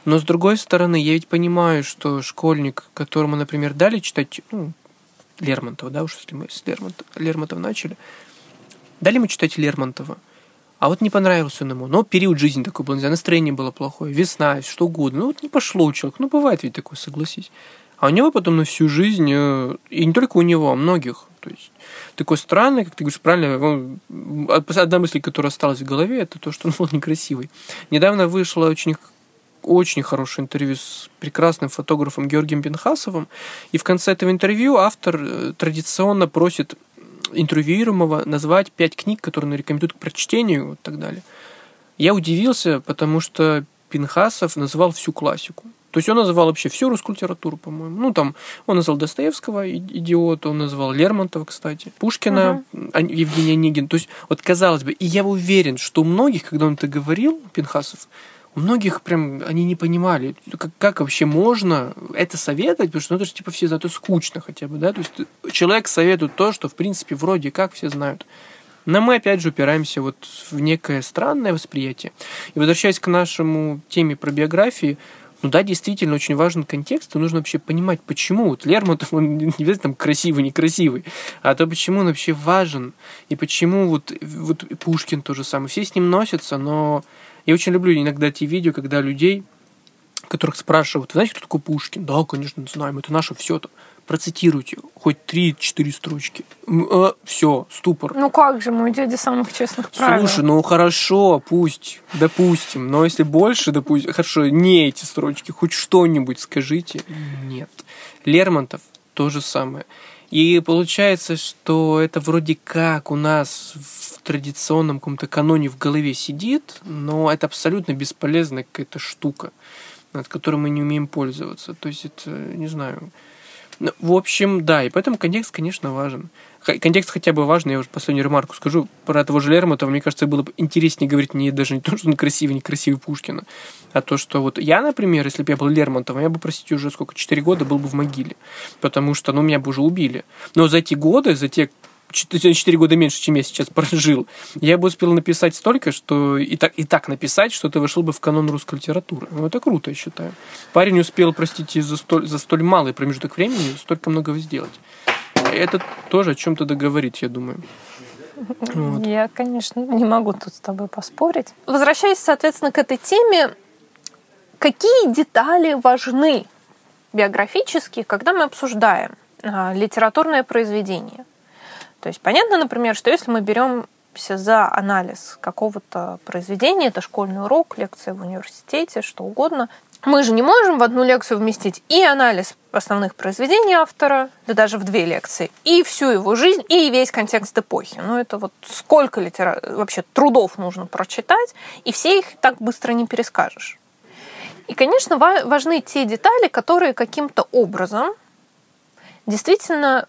Но с другой стороны, я ведь понимаю, что школьник, которому, например, дали читать, ну, Лермонтова, да, уж если мы с Лермонтова, Лермонтова начали, дали мы читать Лермонтова – а вот не понравился он ему. Но период жизни такой был, не знаю, настроение было плохое, весна, что угодно. Ну вот не пошло у человека. Ну бывает ведь такое, согласись. А у него потом на всю жизнь, э, и не только у него, а многих. То есть такой странный, как ты говоришь правильно, одна мысль, которая осталась в голове, это то, что он *laughs* был некрасивый. Недавно вышло очень очень хорошее интервью с прекрасным фотографом Георгием Бенхасовым. И в конце этого интервью автор э, традиционно просит интервьюируемого назвать пять книг, которые он рекомендует к прочтению и так далее. Я удивился, потому что Пинхасов называл всю классику. То есть он называл вообще всю русскую литературу, по-моему. Ну, там, он назвал Достоевского, идиота, он назвал Лермонтова, кстати, Пушкина, угу. Евгения Онегин. То есть, вот казалось бы, и я уверен, что у многих, когда он это говорил, Пинхасов, многих прям они не понимали, как, как вообще можно это советовать, потому что ну, это же типа все знают, это скучно хотя бы, да, то есть человек советует то, что в принципе вроде как все знают. Но мы опять же упираемся вот в некое странное восприятие. И возвращаясь к нашему теме про биографии, ну да, действительно, очень важен контекст, и нужно вообще понимать, почему вот Лермонтов, он не обязательно там красивый, некрасивый, а то почему он вообще важен, и почему вот, вот Пушкин то же самое. Все с ним носятся, но я очень люблю иногда те видео, когда людей, которых спрашивают, знаете, кто такой Пушкин? Да, конечно, знаем, это наше все. -то. Процитируйте хоть 3-4 строчки. Э, все, ступор. Ну как же, мой дядя самых честных правил. Слушай, ну хорошо, пусть, допустим. Но если больше, допустим, хорошо, не эти строчки, хоть что-нибудь скажите. Нет. Лермонтов то же самое. И получается, что это вроде как у нас в традиционном каком-то каноне в голове сидит, но это абсолютно бесполезная какая-то штука, над которой мы не умеем пользоваться. То есть это, не знаю, в общем, да, и поэтому контекст, конечно, важен. Контекст хотя бы важный, я уже последнюю ремарку скажу. Про того же Лермонтова, мне кажется, было бы интереснее говорить не даже не то, что он красивый, не красивый Пушкина, а то, что вот я, например, если бы я был Лермонтовым, я бы, простите, уже сколько, 4 года был бы в могиле, потому что, ну, меня бы уже убили. Но за эти годы, за те 4 года меньше, чем я сейчас *laughs* прожил, я бы успел написать столько, что и так, и так написать, что ты вошел бы в канон русской литературы. Ну, это круто, я считаю. Парень успел, простите, за столь, за столь малый промежуток времени столько многого сделать. Это тоже о чем-то договорить, я думаю. Вот. Я, конечно, не могу тут с тобой поспорить. Возвращаясь, соответственно, к этой теме, какие детали важны биографически, когда мы обсуждаем а, литературное произведение? То есть понятно, например, что если мы беремся за анализ какого-то произведения, это школьный урок, лекция в университете, что угодно, мы же не можем в одну лекцию вместить и анализ основных произведений автора, да даже в две лекции, и всю его жизнь, и весь контекст эпохи. Ну, это вот сколько литера... вообще трудов нужно прочитать, и все их так быстро не перескажешь. И, конечно, важны те детали, которые каким-то образом действительно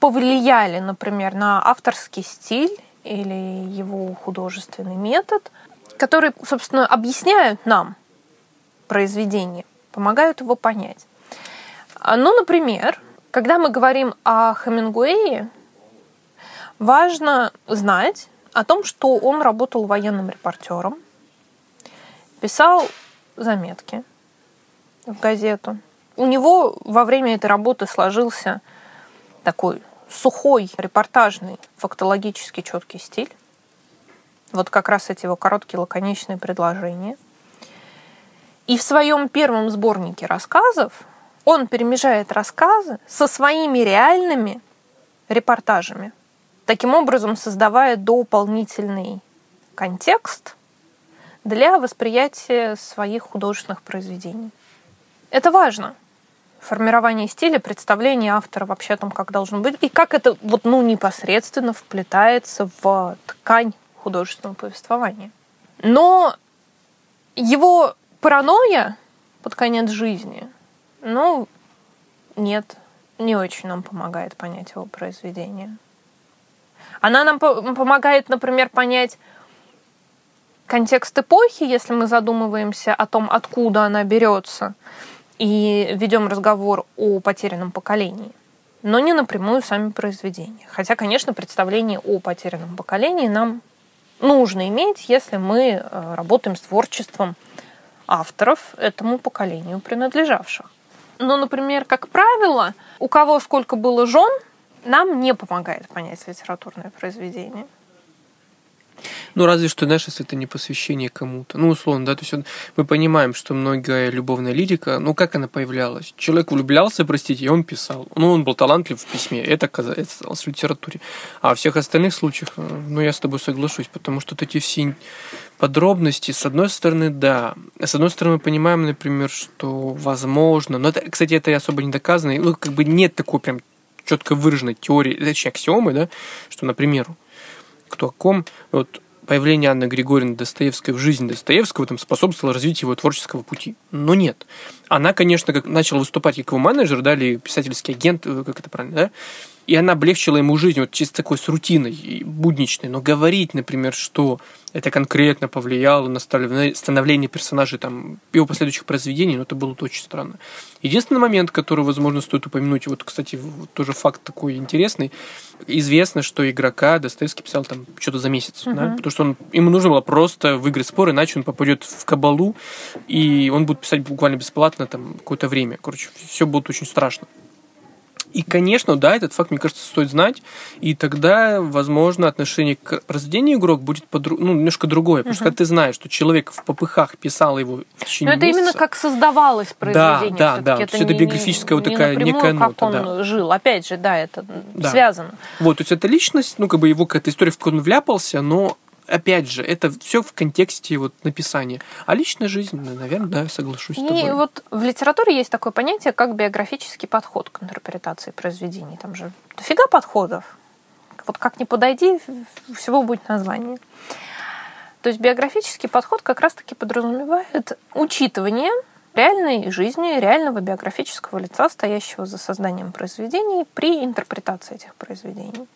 повлияли, например, на авторский стиль или его художественный метод, которые, собственно, объясняют нам произведение, помогают его понять. А, ну, например, когда мы говорим о Хемингуэе, важно знать о том, что он работал военным репортером, писал заметки в газету. У него во время этой работы сложился такой сухой, репортажный, фактологически четкий стиль. Вот как раз эти его короткие лаконичные предложения. И в своем первом сборнике рассказов он перемежает рассказы со своими реальными репортажами, таким образом создавая дополнительный контекст для восприятия своих художественных произведений. Это важно – формирование стиля, представление автора вообще о том, как должно быть, и как это вот, ну, непосредственно вплетается в ткань художественного повествования. Но его паранойя под конец жизни, ну, нет, не очень нам помогает понять его произведение. Она нам помогает, например, понять контекст эпохи, если мы задумываемся о том, откуда она берется – и ведем разговор о потерянном поколении, но не напрямую сами произведения. Хотя, конечно, представление о потерянном поколении нам нужно иметь, если мы э, работаем с творчеством авторов этому поколению принадлежавших. Но, например, как правило, у кого сколько было жен, нам не помогает понять литературное произведение. Ну, разве что, знаешь, если это не посвящение кому-то. Ну, условно, да, то есть он, мы понимаем, что многое любовная лирика, ну, как она появлялась? Человек влюблялся, простите, и он писал. Ну, он был талантлив в письме, это казалось в литературе. А во всех остальных случаях, э, ну, я с тобой соглашусь, потому что вот эти все подробности, с одной стороны, да. С одной стороны, мы понимаем, например, что возможно, но это, кстати, это особо не доказано, ну, как бы нет такой прям четко выраженной теории, точнее, аксиомы, да, что, например, кто о ком, вот появление Анны Григорьевны Достоевской в жизни Достоевского там, способствовало развитию его творческого пути. Но нет. Она, конечно, как начала выступать как его менеджер, да, или писательский агент, э, как это правильно, да, и она облегчила ему жизнь вот чисто такой с рутиной и будничной. Но говорить, например, что это конкретно повлияло на становление персонажей там, его последующих произведений, ну, это было очень странно. Единственный момент, который, возможно, стоит упомянуть, вот, кстати, тоже факт такой интересный, известно, что игрока Достоевский писал там что-то за месяц, uh-huh. да, потому что он, ему нужно было просто выиграть спор, иначе он попадет в кабалу, и он будет писать буквально бесплатно там какое-то время. Короче, все будет очень страшно. И, конечно, да, этот факт, мне кажется, стоит знать, и тогда, возможно, отношение к произведению игрок будет подру... ну, немножко другое. Потому uh-huh. что когда ты знаешь, что человек в попыхах писал его в течение Но это месяца, именно как создавалось произведение. Да, да, да. Это, это биографическая не, вот такая не некая нота. как он да. жил. Опять же, да, это да. связано. Вот, то есть это личность, ну, как бы его какая-то история, в которую он вляпался, но опять же, это все в контексте вот написания. А личная жизнь, наверное, да, соглашусь и с тобой. И вот в литературе есть такое понятие, как биографический подход к интерпретации произведений. Там же дофига подходов. Вот как ни подойди, всего будет название. То есть биографический подход как раз-таки подразумевает учитывание реальной жизни реального биографического лица, стоящего за созданием произведений при интерпретации этих произведений.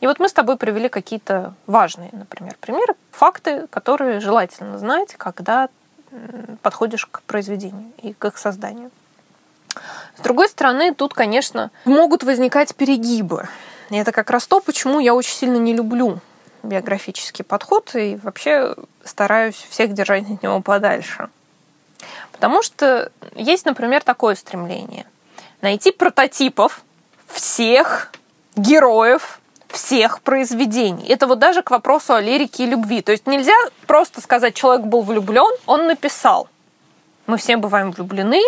И вот мы с тобой привели какие-то важные, например, примеры, факты, которые желательно знать, когда подходишь к произведению и к их созданию. С другой стороны, тут, конечно, могут возникать перегибы. И это как раз то, почему я очень сильно не люблю биографический подход и вообще стараюсь всех держать от него подальше. Потому что есть, например, такое стремление найти прототипов всех героев всех произведений. Это вот даже к вопросу о лирике и любви. То есть нельзя просто сказать, человек был влюблен, он написал. Мы все бываем влюблены,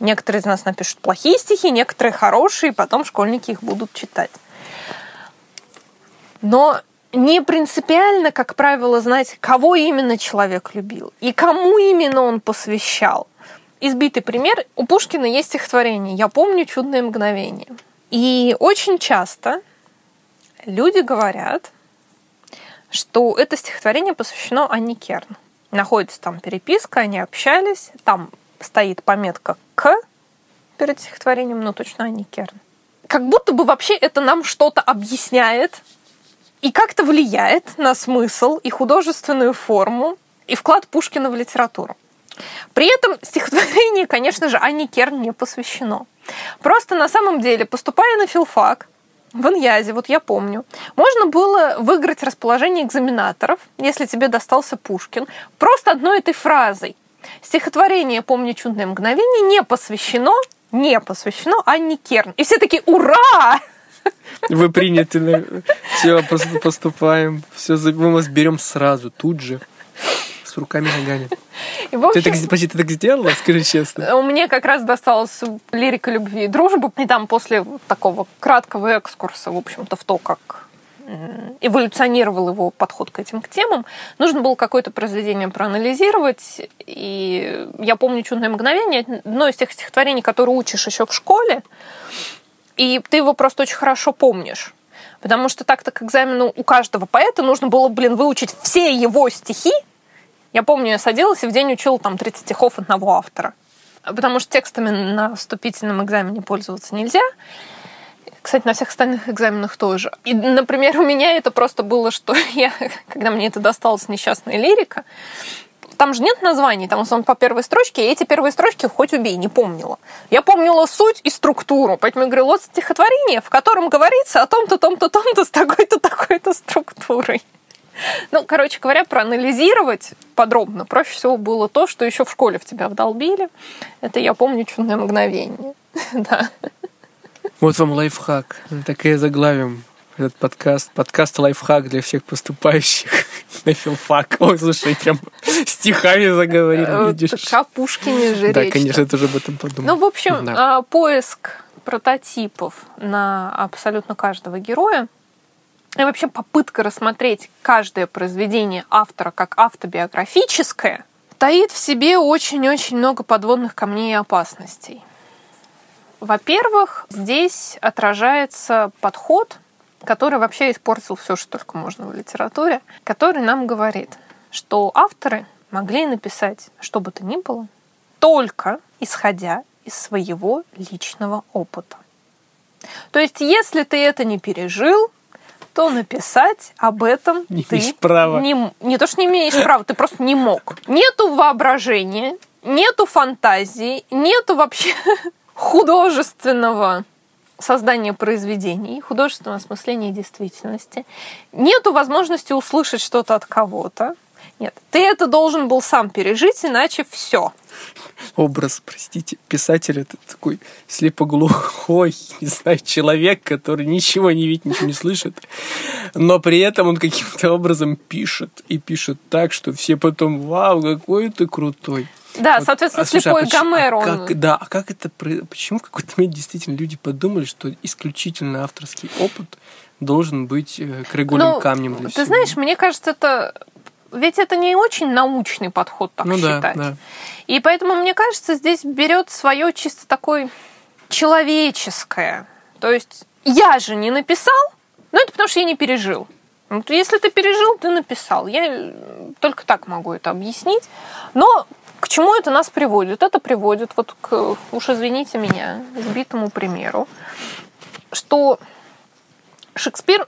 некоторые из нас напишут плохие стихи, некоторые хорошие, и потом школьники их будут читать. Но не принципиально, как правило, знать, кого именно человек любил и кому именно он посвящал. Избитый пример. У Пушкина есть стихотворение «Я помню чудное мгновение». И очень часто люди говорят, что это стихотворение посвящено Анне Керн. Находится там переписка, они общались, там стоит пометка «К» перед стихотворением, но точно Анне Керн. Как будто бы вообще это нам что-то объясняет и как-то влияет на смысл и художественную форму и вклад Пушкина в литературу. При этом стихотворение, конечно же, Анне Керн не посвящено. Просто на самом деле, поступая на филфак, в Иньязе, вот я помню, можно было выиграть расположение экзаменаторов, если тебе достался Пушкин, просто одной этой фразой. Стихотворение «Помню чудное мгновение» не посвящено, не посвящено Анне Керн. И все такие «Ура!» Вы приняты. Все, просто поступаем. Все, мы вас берем сразу, тут же с руками ногами. И, общем, ты, так, почти, ты так сделала, скажи честно? У меня как раз досталась лирика любви и дружбы. И там после такого краткого экскурса, в общем-то, в то, как эволюционировал его подход к этим к темам. Нужно было какое-то произведение проанализировать. И я помню «Чудное мгновение», одно из тех стихотворений, которые учишь еще в школе. И ты его просто очень хорошо помнишь. Потому что так-то к экзамену у каждого поэта нужно было, блин, выучить все его стихи, я помню, я садилась и в день учила там 30 стихов одного автора. Потому что текстами на вступительном экзамене пользоваться нельзя. Кстати, на всех остальных экзаменах тоже. И, например, у меня это просто было, что *laughs* я, когда мне это досталось несчастная лирика, там же нет названий, там он по первой строчке, и эти первые строчки хоть убей, не помнила. Я помнила суть и структуру, поэтому я говорю, вот стихотворение, в котором говорится о том-то, том-то, том-то с такой-то, такой-то структурой. Ну, короче говоря, проанализировать подробно проще всего было то, что еще в школе в тебя вдолбили. Это я помню чудное мгновение. *laughs* да. Вот вам лайфхак. Такая заглавим этот подкаст. Подкаст лайфхак для всех поступающих *laughs* на филфак. Ой, слушай, прям стихами заговорил, э, видишь. О Пушкине же Да, конечно, я тоже об этом подумал. Ну, в общем, да. А, поиск прототипов на абсолютно каждого героя и вообще попытка рассмотреть каждое произведение автора как автобиографическое таит в себе очень-очень много подводных камней и опасностей. Во-первых, здесь отражается подход, который вообще испортил все, что только можно в литературе, который нам говорит, что авторы могли написать что бы то ни было только исходя из своего личного опыта. То есть, если ты это не пережил, то написать об этом не ты права. Не, не то, что не имеешь права, ты просто не мог. Нету воображения, нету фантазии, нету вообще *laughs* художественного создания произведений, художественного осмысления действительности. Нету возможности услышать что-то от кого-то. Нет, ты это должен был сам пережить, иначе все образ, простите, писатель это такой слепоглухой, *laughs* не знаю, человек, который ничего не видит, ничего не слышит, но при этом он каким-то образом пишет и пишет так, что все потом, вау, какой ты крутой. Да, вот, соответственно, а, слушай, слепой а Гомер, а как, Да, а как это, почему в какой-то момент действительно люди подумали, что исключительно авторский опыт должен быть э, краеугольным ну, камнем для Ты всего? знаешь, мне кажется, это ведь это не очень научный подход так ну, считать. Да, да. И поэтому, мне кажется, здесь берет свое чисто такое человеческое. То есть я же не написал, но это потому что я не пережил. Вот если ты пережил, ты написал. Я только так могу это объяснить. Но к К чему это нас приводит? Это приводит вот к, уж извините меня, сбитому примеру, что Шекспир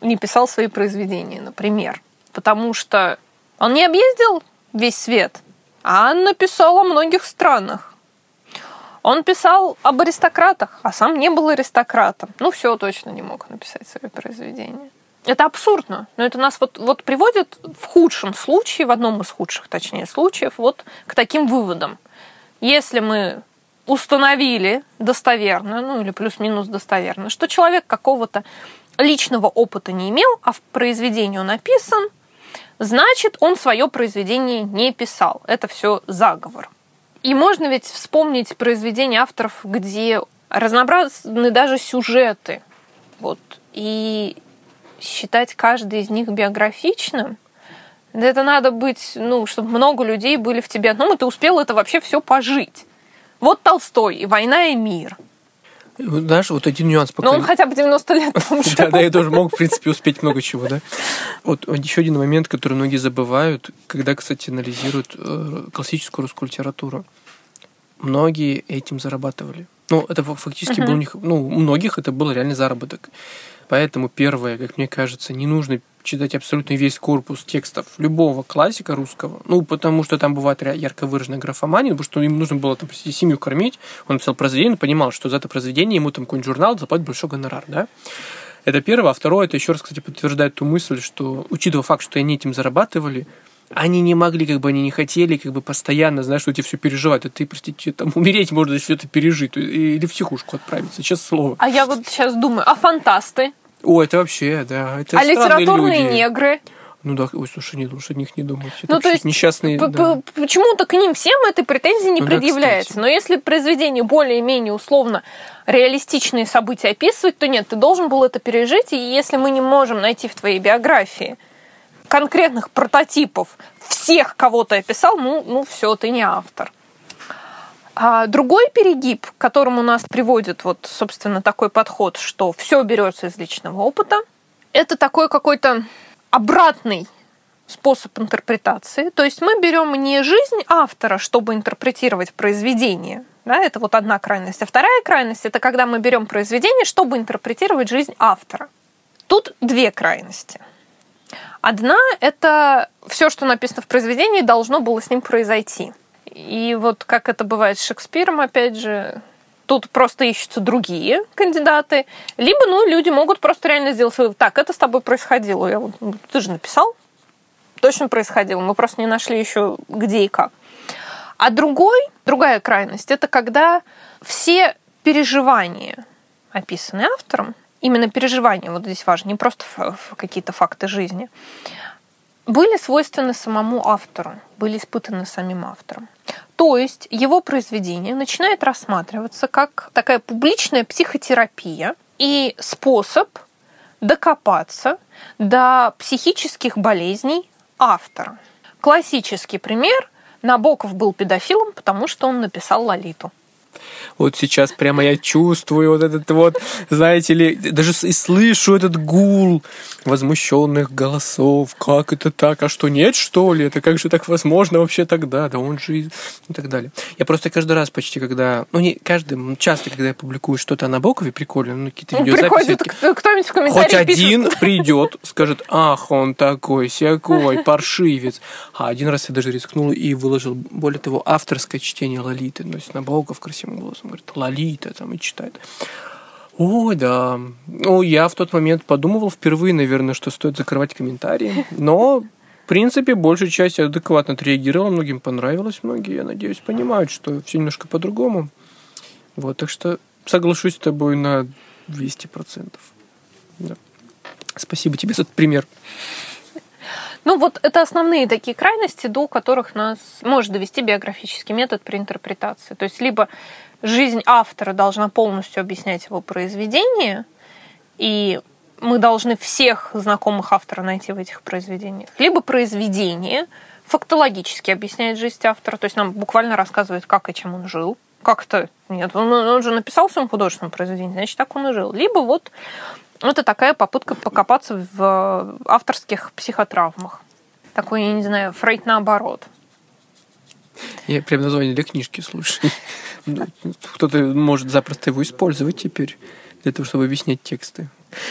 не писал свои произведения, например, потому что он не объездил весь свет, а написал о многих странах. Он писал об аристократах, а сам не был аристократом. Ну, все точно не мог написать свои произведения. Это абсурдно, но это нас вот, вот приводит в худшем случае, в одном из худших, точнее, случаев, вот к таким выводам. Если мы установили достоверно, ну или плюс-минус достоверно, что человек какого-то личного опыта не имел, а в произведении он написан, значит, он свое произведение не писал. Это все заговор. И можно ведь вспомнить произведения авторов, где разнообразны даже сюжеты. Вот. И считать каждый из них биографичным, это надо быть, ну, чтобы много людей были в тебе одном, и ты успел это вообще все пожить. Вот Толстой и «Война и мир». Знаешь, вот один нюанс пока... Ну, он хотя бы 90 лет *laughs* Да, да, я тоже мог, в принципе, успеть много чего, да. Вот еще один момент, который многие забывают, когда, кстати, анализируют э, классическую русскую литературу. Многие этим зарабатывали. Ну, это фактически был у них, ну, у многих это был реальный заработок. Поэтому первое, как мне кажется, не нужно читать абсолютно весь корпус текстов любого классика русского, ну, потому что там бывает ярко выраженная графомания, потому что им нужно было там семью кормить, он написал произведение, он понимал, что за это произведение ему там какой-нибудь журнал заплатит большой гонорар, да. Это первое. А второе, это еще раз, кстати, подтверждает ту мысль, что, учитывая факт, что они этим зарабатывали, они не могли, как бы они не хотели, как бы постоянно, знаешь, что тебе все переживать. А ты, простите, там умереть можно, если это пережить, или в психушку отправиться, честное слово. А я вот сейчас думаю, а фантасты? О, это вообще, да. Это а литературные люди. негры? Ну да, ой, слушай, не лучше о них не думать. Это ну, то есть несчастные. Да. Почему-то к ним всем этой претензии не ну, предъявляется. Да, Но если произведение более-менее условно реалистичные события описывать, то нет, ты должен был это пережить. И если мы не можем найти в твоей биографии конкретных прототипов всех, кого ты описал, ну, ну все, ты не автор. А другой перегиб, к которому нас приводит вот, собственно, такой подход, что все берется из личного опыта, это такой какой-то обратный способ интерпретации. То есть мы берем не жизнь автора, чтобы интерпретировать произведение, да, это вот одна крайность. А вторая крайность – это когда мы берем произведение, чтобы интерпретировать жизнь автора. Тут две крайности. Одна – это все, что написано в произведении, должно было с ним произойти – и вот как это бывает с Шекспиром, опять же, тут просто ищутся другие кандидаты. Либо, ну, люди могут просто реально сделать вывод, так, это с тобой происходило. Я, ну, ты же написал, точно происходило. Мы просто не нашли еще где и как. А другой, другая крайность, это когда все переживания, описанные автором, именно переживания, вот здесь важно, не просто какие-то факты жизни, были свойственны самому автору, были испытаны самим автором. То есть его произведение начинает рассматриваться как такая публичная психотерапия и способ докопаться до психических болезней автора. Классический пример – Набоков был педофилом, потому что он написал «Лолиту». Вот сейчас прямо я чувствую вот этот вот, знаете ли, даже и слышу этот гул возмущенных голосов. Как это так? А что, нет, что ли? Это как же так возможно вообще тогда? Да он же и так далее. Я просто каждый раз почти, когда... Ну, не каждый, часто, когда я публикую что-то на Бокове, прикольно, ну, какие-то ну, видеозаписи. Приходит кто-нибудь в комментариях Хоть один *laughs* придет, скажет, ах, он такой, всякой, паршивец. А один раз я даже рискнул и выложил, более того, авторское чтение Лолиты. То есть Набоков красивым голосом говорит, Лолита там и читает. Ой, да. Ну, я в тот момент подумывал впервые, наверное, что стоит закрывать комментарии. Но, в принципе, большая часть адекватно отреагировала, многим понравилось, многие, я надеюсь, понимают, что все немножко по-другому. Вот, так что соглашусь с тобой на 200%. Да. Спасибо тебе за этот пример. Ну вот это основные такие крайности, до которых нас может довести биографический метод при интерпретации. То есть либо жизнь автора должна полностью объяснять его произведение, и мы должны всех знакомых автора найти в этих произведениях. Либо произведение фактологически объясняет жизнь автора, то есть нам буквально рассказывает, как и чем он жил. Как-то нет, он, он же написал в своем художественном произведении, значит, так он и жил. Либо вот это такая попытка покопаться в авторских психотравмах. Такой, я не знаю, Фрейд наоборот. Я прям название для книжки слушаю. Ну, кто-то может запросто его использовать теперь для того, чтобы объяснять тексты.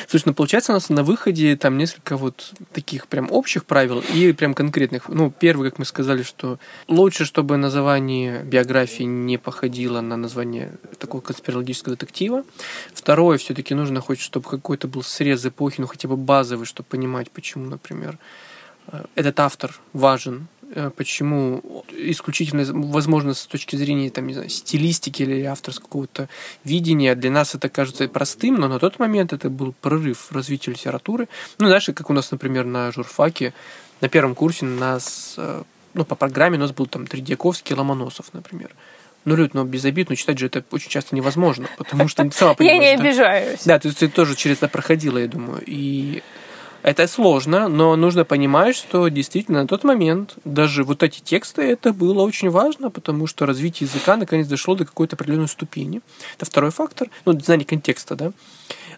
Слушай, ну получается у нас на выходе там несколько вот таких прям общих правил и прям конкретных. Ну, первый, как мы сказали, что лучше, чтобы название биографии не походило на название такого конспирологического детектива. Второе, все-таки нужно хоть, чтобы какой-то был срез эпохи, ну хотя бы базовый, чтобы понимать, почему, например, э, этот автор важен почему исключительно, возможно, с точки зрения там, не знаю, стилистики или авторского какого-то видения, для нас это кажется простым, но на тот момент это был прорыв в развитии литературы. Ну, знаешь, как у нас, например, на журфаке, на первом курсе у нас, э, ну, по программе у нас был там Тредьяковский, Ломоносов, например. Ну, Люд, но без обид, но читать же это очень часто невозможно, потому что сама понимаешь. *laughs* Я не обижаюсь. Да, ты, ты тоже через это проходила, я думаю. И это сложно, но нужно понимать, что действительно на тот момент даже вот эти тексты, это было очень важно, потому что развитие языка наконец дошло до какой-то определенной ступени. Это второй фактор, ну, знание контекста, да.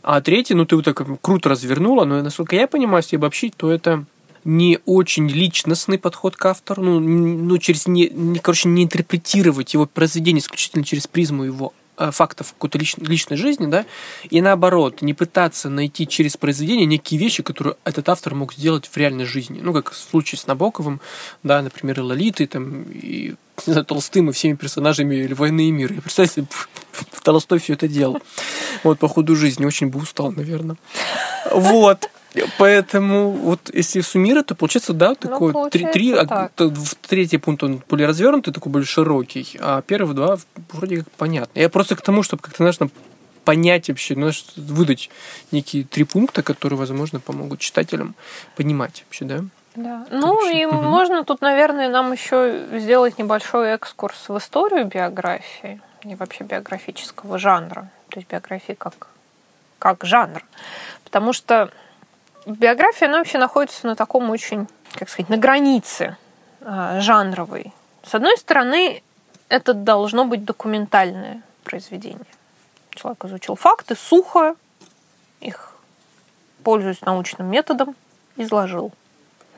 А третий, ну, ты вот так круто развернула, но насколько я понимаю, если обобщить, то это не очень личностный подход к автору, ну, ну через не, не, короче, не интерпретировать его произведение исключительно через призму его фактов какой-то лич, личной жизни, да, и наоборот, не пытаться найти через произведение некие вещи, которые этот автор мог сделать в реальной жизни. Ну, как в случае с Набоковым, да, например, и Лолитой, там, и *laughs* не знаю, Толстым и всеми персонажами или «Войны и мира». Я представляю, *laughs* Толстой все это делал. Вот по ходу жизни очень бы устал, наверное. Вот. Поэтому вот если суммировать, то получается, да, ну, такой ну, три, три а, третий пункт он более развернутый, такой более широкий, а первые два вроде как понятно. Я просто к тому, чтобы как-то, знаешь, понять вообще, ну, выдать некие три пункта, которые, возможно, помогут читателям понимать вообще, да? Да. Ну и угу. можно тут, наверное, нам еще сделать небольшой экскурс в историю биографии и вообще биографического жанра, то есть биографии как как жанр, потому что биография, она вообще находится на таком очень, как сказать, на границе э, жанровой. С одной стороны, это должно быть документальное произведение. Человек изучил факты, сухо их, пользуясь научным методом, изложил.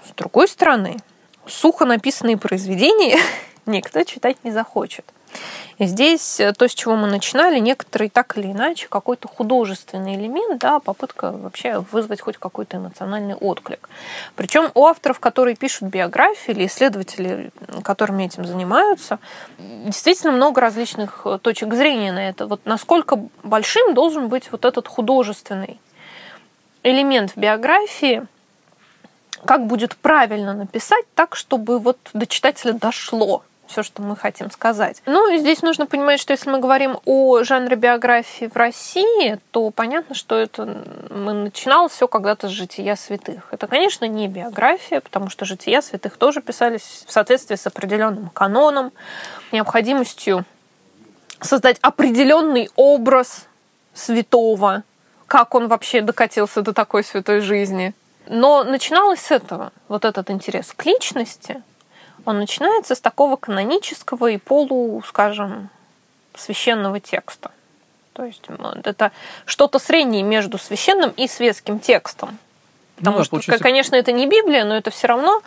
С другой стороны, сухо написанные произведения *laughs* никто читать не захочет. И здесь э, то, с чего мы начинали, некоторые так или иначе какой-то художественный элемент, да, попытка вообще вызвать хоть какой-то эмоциональный отклик. Причем у авторов, которые пишут биографии или исследователи, которыми этим занимаются, действительно много различных э, точек зрения на это. Вот насколько большим должен быть вот этот художественный элемент в биографии, как будет правильно написать так, чтобы вот до читателя дошло, все, что мы хотим сказать. Ну, и здесь нужно понимать, что если мы говорим о жанре биографии в России, то понятно, что это мы начинал все когда-то с жития святых. Это, конечно, не биография, потому что жития святых тоже писались в соответствии с определенным каноном, необходимостью создать определенный образ святого, как он вообще докатился до такой святой жизни. Но начиналось с этого, вот этот интерес к личности – он начинается с такого канонического и полу, скажем, священного текста. То есть это что-то среднее между священным и светским текстом. Потому ну, что, получается... конечно, это не Библия, но это все равно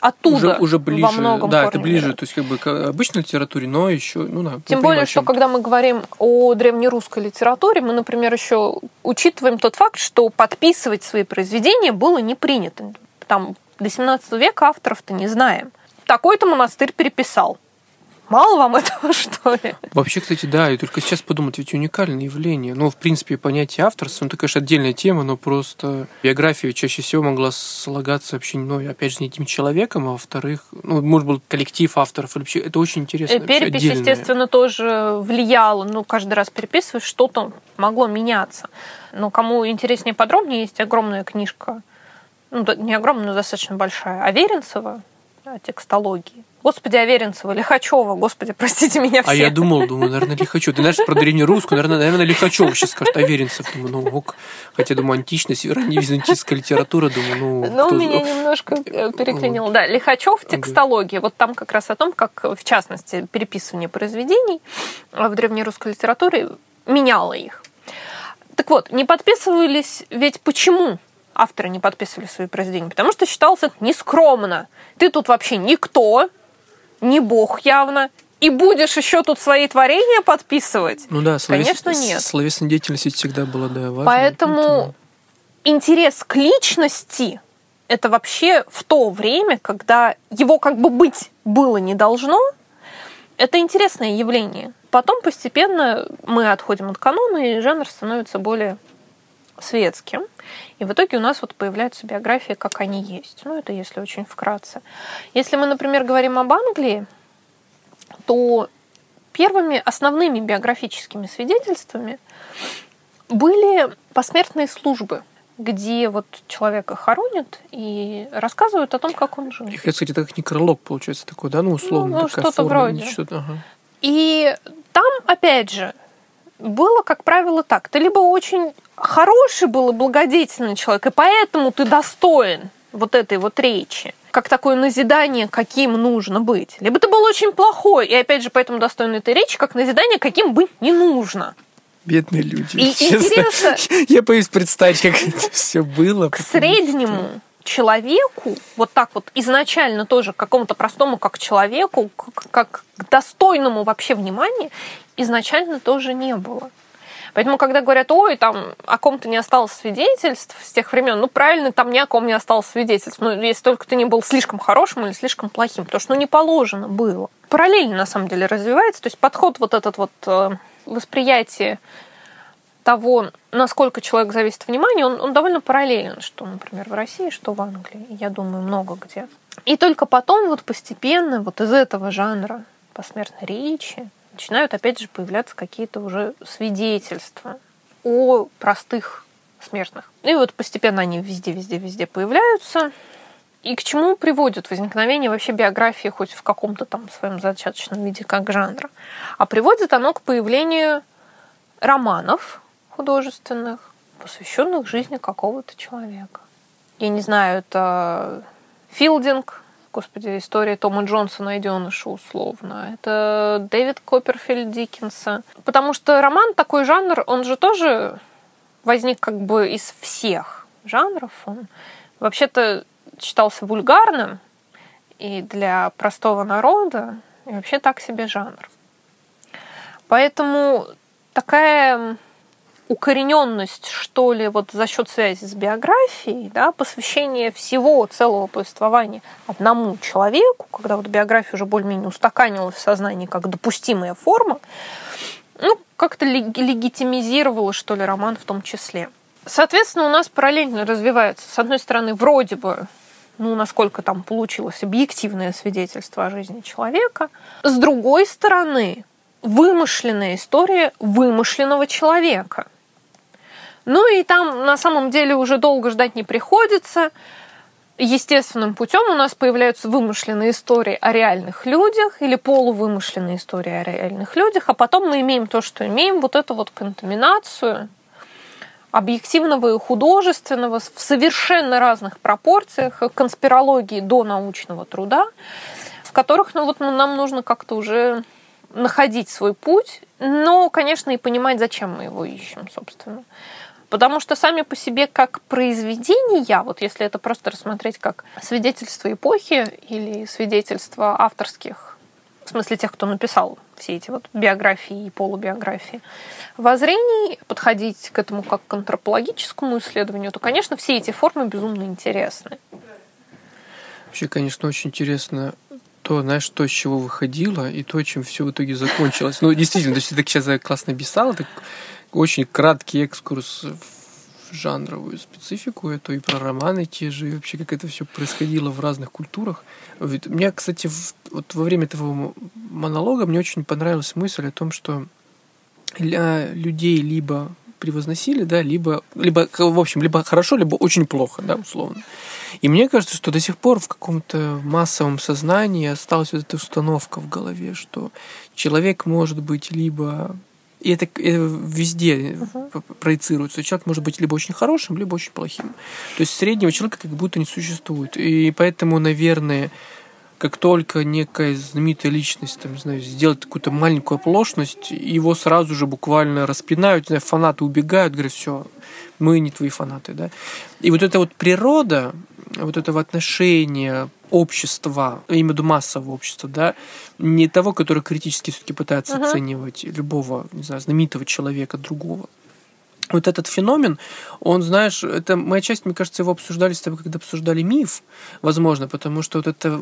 оттуда уже, уже ближе, во многом Да, это ближе, то есть как бы к обычной литературе, но еще, ну да. Тем более, что когда мы говорим о древнерусской литературе, мы, например, еще учитываем тот факт, что подписывать свои произведения было не принято. Там до 17 века авторов-то не знаем такой-то монастырь переписал. Мало вам *laughs* этого, что ли? Вообще, кстати, да, и только сейчас подумать, ведь уникальное явление. Ну, в принципе, понятие авторства, ну, это, конечно, отдельная тема, но просто биография чаще всего могла слагаться вообще, ну, опять же, не этим человеком, а во-вторых, ну, может быть, коллектив авторов, или вообще, это очень интересно. Перепись, естественно, тоже влияла, ну, каждый раз переписываешь, что-то могло меняться. Но кому интереснее подробнее, есть огромная книжка, ну, не огромная, но достаточно большая, Аверинцева, текстологии. Господи, Аверинцева, Лихачева, господи, *laughs* простите меня все. А я думал, думаю, наверное, Лихачев. Ты знаешь, про древнерусскую, наверное, наверное, Лихачев сейчас скажет Аверинцев. Думаю, ну ок. Хотя, думаю, античность, ранневизантийская литература, думаю, ну... Ну, меня немножко э, переклинило. Да, Лихачев, текстология. Вот там как раз о том, как, в частности, переписывание произведений в древнерусской литературе меняло их. Так вот, не подписывались ведь почему? Авторы не подписывали свои произведения, потому что считалось это нескромно. Ты тут вообще никто, не бог явно, и будешь еще тут свои творения подписывать? Ну да, словес... конечно, нет. Словесная деятельность всегда была, да, важна. Поэтому интерес к личности – это вообще в то время, когда его как бы быть было не должно, это интересное явление. Потом постепенно мы отходим от канона, и жанр становится более светским. И в итоге у нас вот появляются биографии, как они есть. Ну, это если очень вкратце. Если мы, например, говорим об Англии, то первыми основными биографическими свидетельствами были посмертные службы, где вот человека хоронят и рассказывают о том, как он жил. И, кстати, это как некролог, получается, такой, да, ну, условно, ну, ну что-то вроде. Что-то, ага. И там, опять же, было, как правило, так. Ты либо очень хороший был и благодетельный человек, и поэтому ты достоин вот этой вот речи, как такое назидание, каким нужно быть. Либо ты был очень плохой, и опять же, поэтому достоин этой речи, как назидание, каким быть не нужно. Бедные люди. И *laughs* интересно... Я боюсь представить, как это все было. К среднему человеку, вот так вот изначально тоже к какому-то простому как человеку, как, к достойному вообще внимания, изначально тоже не было. Поэтому, когда говорят, ой, там о ком-то не осталось свидетельств с тех времен, ну, правильно, там ни о ком не осталось свидетельств. Ну, если только ты не был слишком хорошим или слишком плохим, потому что, ну, не положено было. Параллельно, на самом деле, развивается. То есть подход вот этот вот э, восприятие того, насколько человек зависит от внимания, он, он довольно параллелен, что, например, в России, что в Англии, я думаю, много где. И только потом вот постепенно вот из этого жанра посмертной речи начинают опять же появляться какие-то уже свидетельства о простых смертных. И вот постепенно они везде-везде-везде появляются. И к чему приводит возникновение вообще биографии хоть в каком-то там своем зачаточном виде как жанра? А приводит оно к появлению романов художественных, посвященных жизни какого-то человека. Я не знаю, это Филдинг, господи, история Тома Джонса найденыша условно. Это Дэвид Копперфильд Диккенса. Потому что роман, такой жанр, он же тоже возник как бы из всех жанров. Он вообще-то считался вульгарным и для простого народа, и вообще так себе жанр. Поэтому такая укорененность, что ли, вот за счет связи с биографией, да, посвящение всего целого повествования одному человеку, когда вот биография уже более-менее устаканилась в сознании как допустимая форма, ну, как-то легитимизировала, что ли, роман в том числе. Соответственно, у нас параллельно развивается, с одной стороны, вроде бы ну, насколько там получилось объективное свидетельство о жизни человека. С другой стороны, вымышленная история вымышленного человека – ну и там на самом деле уже долго ждать не приходится. Естественным путем у нас появляются вымышленные истории о реальных людях или полувымышленные истории о реальных людях, а потом мы имеем то, что имеем, вот эту вот контаминацию объективного и художественного в совершенно разных пропорциях конспирологии до научного труда, в которых ну, вот, нам нужно как-то уже находить свой путь, но, конечно, и понимать, зачем мы его ищем, собственно. Потому что сами по себе как произведения, вот если это просто рассмотреть как свидетельство эпохи или свидетельство авторских, в смысле тех, кто написал все эти вот биографии и полубиографии, воззрений, подходить к этому как к антропологическому исследованию, то, конечно, все эти формы безумно интересны. Вообще, конечно, очень интересно то, знаешь, то, с чего выходило, и то, чем все в итоге закончилось. Ну, действительно, то есть ты так сейчас классно писал, так очень краткий экскурс в жанровую специфику эту и про романы те же, и вообще как это все происходило в разных культурах. Мне, кстати, вот во время этого монолога мне очень понравилась мысль о том, что для людей либо превозносили, да, либо, либо, в общем, либо хорошо, либо очень плохо, да, условно. И мне кажется, что до сих пор в каком-то массовом сознании осталась вот эта установка в голове, что человек может быть либо и это везде uh-huh. проецируется. Человек может быть либо очень хорошим, либо очень плохим. То есть среднего человека как будто не существует. И поэтому, наверное, как только некая знаменитая личность, там, не знаю, сделает какую-то маленькую оплошность, его сразу же буквально распинают, не знаю, фанаты убегают, говорят, все, мы не твои фанаты, да. И вот эта вот природа вот этого отношения общества, я имею в виду массового общества, да, не того, который критически все-таки пытается uh-huh. оценивать любого, не знаю, знаменитого человека, другого вот этот феномен, он, знаешь, это моя часть, мне кажется, его обсуждали с тобой, когда обсуждали миф, возможно, потому что вот это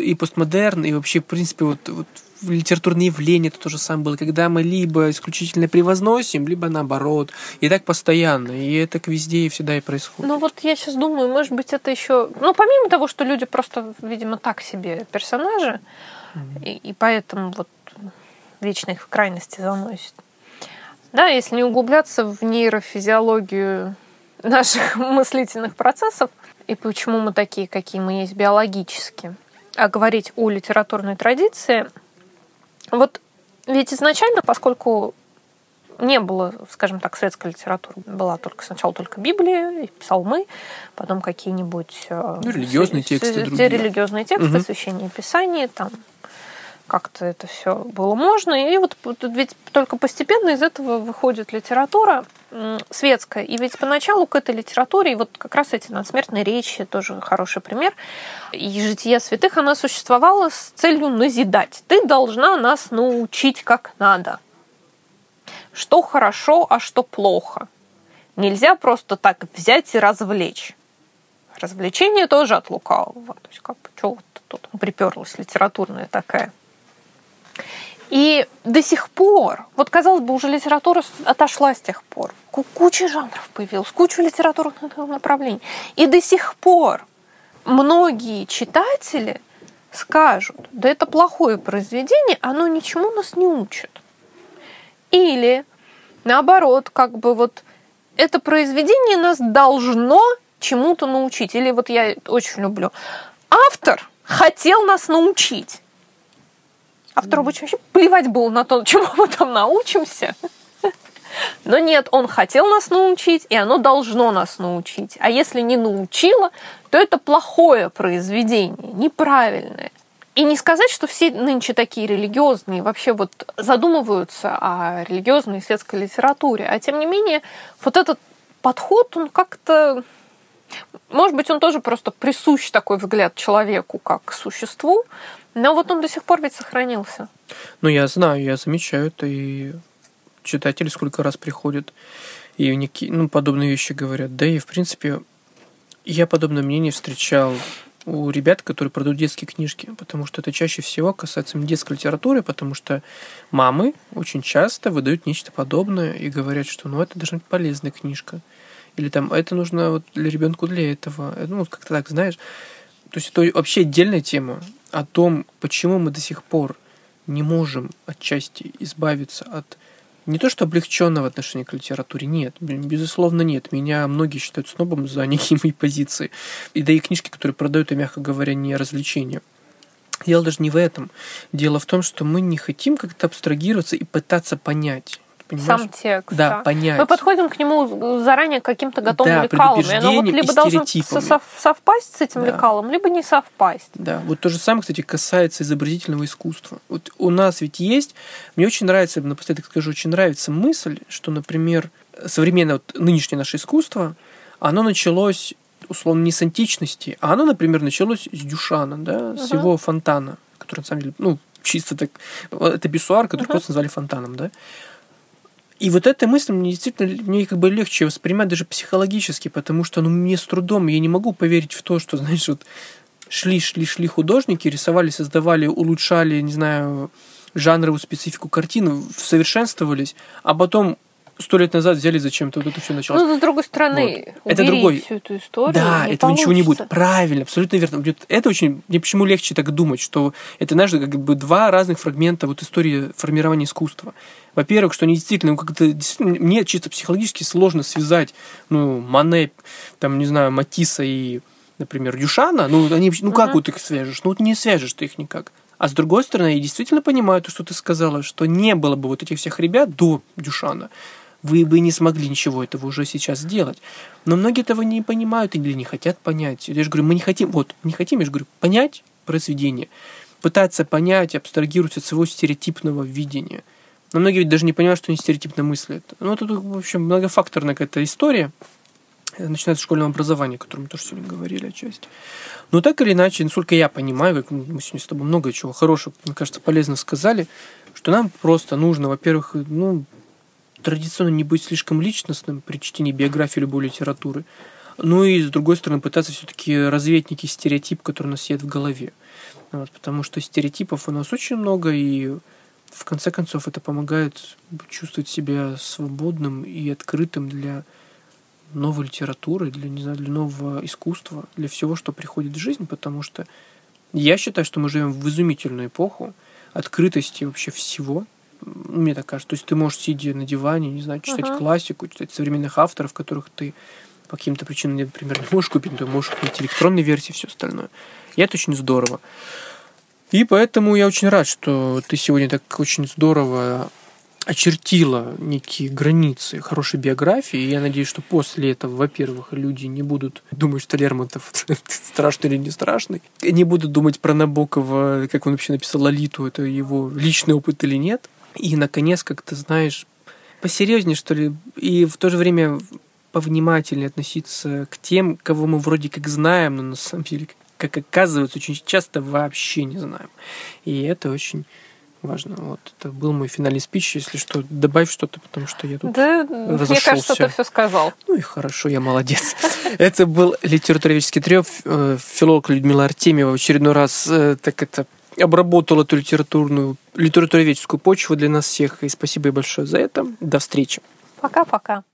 и постмодерн, и вообще, в принципе, вот, вот литературные явления это то же самое было, когда мы либо исключительно превозносим, либо наоборот. И так постоянно. И это везде и всегда и происходит. Ну вот я сейчас думаю, может быть, это еще... Ну, помимо того, что люди просто, видимо, так себе персонажи, mm-hmm. и, и поэтому вот вечно их в крайности заносит. Да, если не углубляться в нейрофизиологию наших *laughs* мыслительных процессов и почему мы такие, какие мы есть биологически, а говорить о литературной традиции, вот ведь изначально, поскольку не было, скажем так, светской литературы. Была только сначала только Библия, псалмы, потом какие-нибудь... Э, ну, религиозные тексты другие. религиозные тексты, угу. священные писания, там как-то это все было можно. И вот ведь только постепенно из этого выходит литература светская. И ведь поначалу к этой литературе, и вот как раз эти надсмертные речи, тоже хороший пример, и жития святых, она существовала с целью назидать. Ты должна нас научить как надо. Что хорошо, а что плохо. Нельзя просто так взять и развлечь. Развлечение тоже от лукавого. То есть как бы что вот тут приперлась литературная такая и до сих пор, вот казалось бы, уже литература отошла с тех пор. Куча жанров появилась, куча литературных направлений. И до сих пор многие читатели скажут, да это плохое произведение, оно ничему нас не учит. Или наоборот, как бы вот это произведение нас должно чему-то научить. Или вот я очень люблю. Автор хотел нас научить. Автору mm. вообще плевать было на то, *laughs* чему мы там научимся. Но нет, он хотел нас научить, и оно должно нас научить. А если не научило, то это плохое произведение, неправильное. И не сказать, что все нынче такие религиозные, вообще вот задумываются о религиозной и светской литературе. А тем не менее, вот этот подход, он как-то... Может быть, он тоже просто присущ такой взгляд человеку как существу, но вот он до сих пор ведь сохранился. Ну, я знаю, я замечаю это, и читатели сколько раз приходят, и некие, ну, подобные вещи говорят. Да и, в принципе, я подобное мнение встречал у ребят, которые продают детские книжки, потому что это чаще всего касается детской литературы, потому что мамы очень часто выдают нечто подобное и говорят, что ну это должна быть полезная книжка. Или там это нужно вот для ребенку для этого. Ну, как-то так, знаешь. То есть это вообще отдельная тема о том, почему мы до сих пор не можем отчасти избавиться от не то что облегченного отношения к литературе, нет, безусловно нет. Меня многие считают снобом за *laughs* некие мои позиции. И да и книжки, которые продают, и, мягко говоря, не развлечения. Дело даже не в этом. Дело в том, что мы не хотим как-то абстрагироваться и пытаться понять понимаешь? Сам текст. Да, да, понять. Мы подходим к нему заранее каким-то готовым да, лекалом. И оно вот либо должно совпасть с этим да. лекалом, либо не совпасть. Да, вот то же самое, кстати, касается изобразительного искусства. Вот у нас ведь есть, мне очень нравится, напоследок скажу, очень нравится мысль, что, например, современное вот, нынешнее наше искусство, оно началось условно не с античности, а оно, например, началось с Дюшана, да, с uh его фонтана, который на самом деле, ну, чисто так, это бисуар, который uh просто назвали фонтаном, да. И вот эта мысль мне действительно мне как бы легче воспринимать даже психологически, потому что ну, мне с трудом, я не могу поверить в то, что, *laughs* знаешь, вот шли, шли, шли художники, рисовали, создавали, улучшали, не знаю, жанровую специфику картины, совершенствовались, а потом сто лет назад взяли зачем-то вот это все началось. Ну, с другой стороны, вот. это другой. всю эту историю. Да, не этого получится. ничего не будет. Правильно, абсолютно верно. Это очень. Мне почему легче так думать, что это, знаешь, как бы два разных фрагмента вот истории формирования искусства. Во-первых, что они действительно, ну, как-то мне чисто психологически сложно связать, ну, Мане, там, не знаю, Матисса и, например, Дюшана, ну, они, ну, как uh-huh. вот их свяжешь? Ну, вот не свяжешь ты их никак. А с другой стороны, я действительно понимаю то, что ты сказала, что не было бы вот этих всех ребят до Дюшана, вы бы не смогли ничего этого уже сейчас сделать. Но многие этого не понимают или не хотят понять. Я же говорю, мы не хотим, вот, не хотим, я же говорю, понять произведение, пытаться понять, абстрагироваться от своего стереотипного видения. Но многие ведь даже не понимают, что они стереотипно мыслят. Ну, это, в общем, многофакторная какая-то история. начинается с школьного образования, о котором мы тоже сегодня говорили отчасти. Но так или иначе, насколько я понимаю, как мы сегодня с тобой много чего хорошего, мне кажется, полезно сказали, что нам просто нужно, во-первых, ну, традиционно не быть слишком личностным при чтении биографии любой литературы, ну и, с другой стороны, пытаться все-таки развеять некий стереотип, который у нас сидит в голове. Вот, потому что стереотипов у нас очень много, и в конце концов это помогает чувствовать себя свободным и открытым для новой литературы, для, не знаю, для нового искусства, для всего, что приходит в жизнь, потому что я считаю, что мы живем в изумительную эпоху открытости вообще всего. Мне так кажется. То есть ты можешь, сидя на диване, не знаю, читать uh-huh. классику, читать современных авторов, которых ты по каким-то причинам, например, не можешь купить, но ты можешь купить электронные версии и все остальное. И это очень здорово. И поэтому я очень рад, что ты сегодня так очень здорово очертила некие границы хорошей биографии. И я надеюсь, что после этого, во-первых, люди не будут думать, что Лермонтов *laughs* страшный или не страшный. Не будут думать про Набокова, как он вообще написал Лолиту, это его личный опыт или нет. И, наконец, как ты знаешь, посерьезнее, что ли, и в то же время повнимательнее относиться к тем, кого мы вроде как знаем, но на самом деле, как оказывается, очень часто вообще не знаем. И это очень важно. Вот это был мой финальный спич. Если что, добавь что-то, потому что я тут Да, мне кажется, ты все сказал. Ну и хорошо, я молодец. *laughs* Это был литературоведческий трио. Э, филолог Людмила Артемьева в очередной раз э, так это обработал эту литературную, литературоведческую почву для нас всех. И спасибо ей большое за это. До встречи. Пока-пока.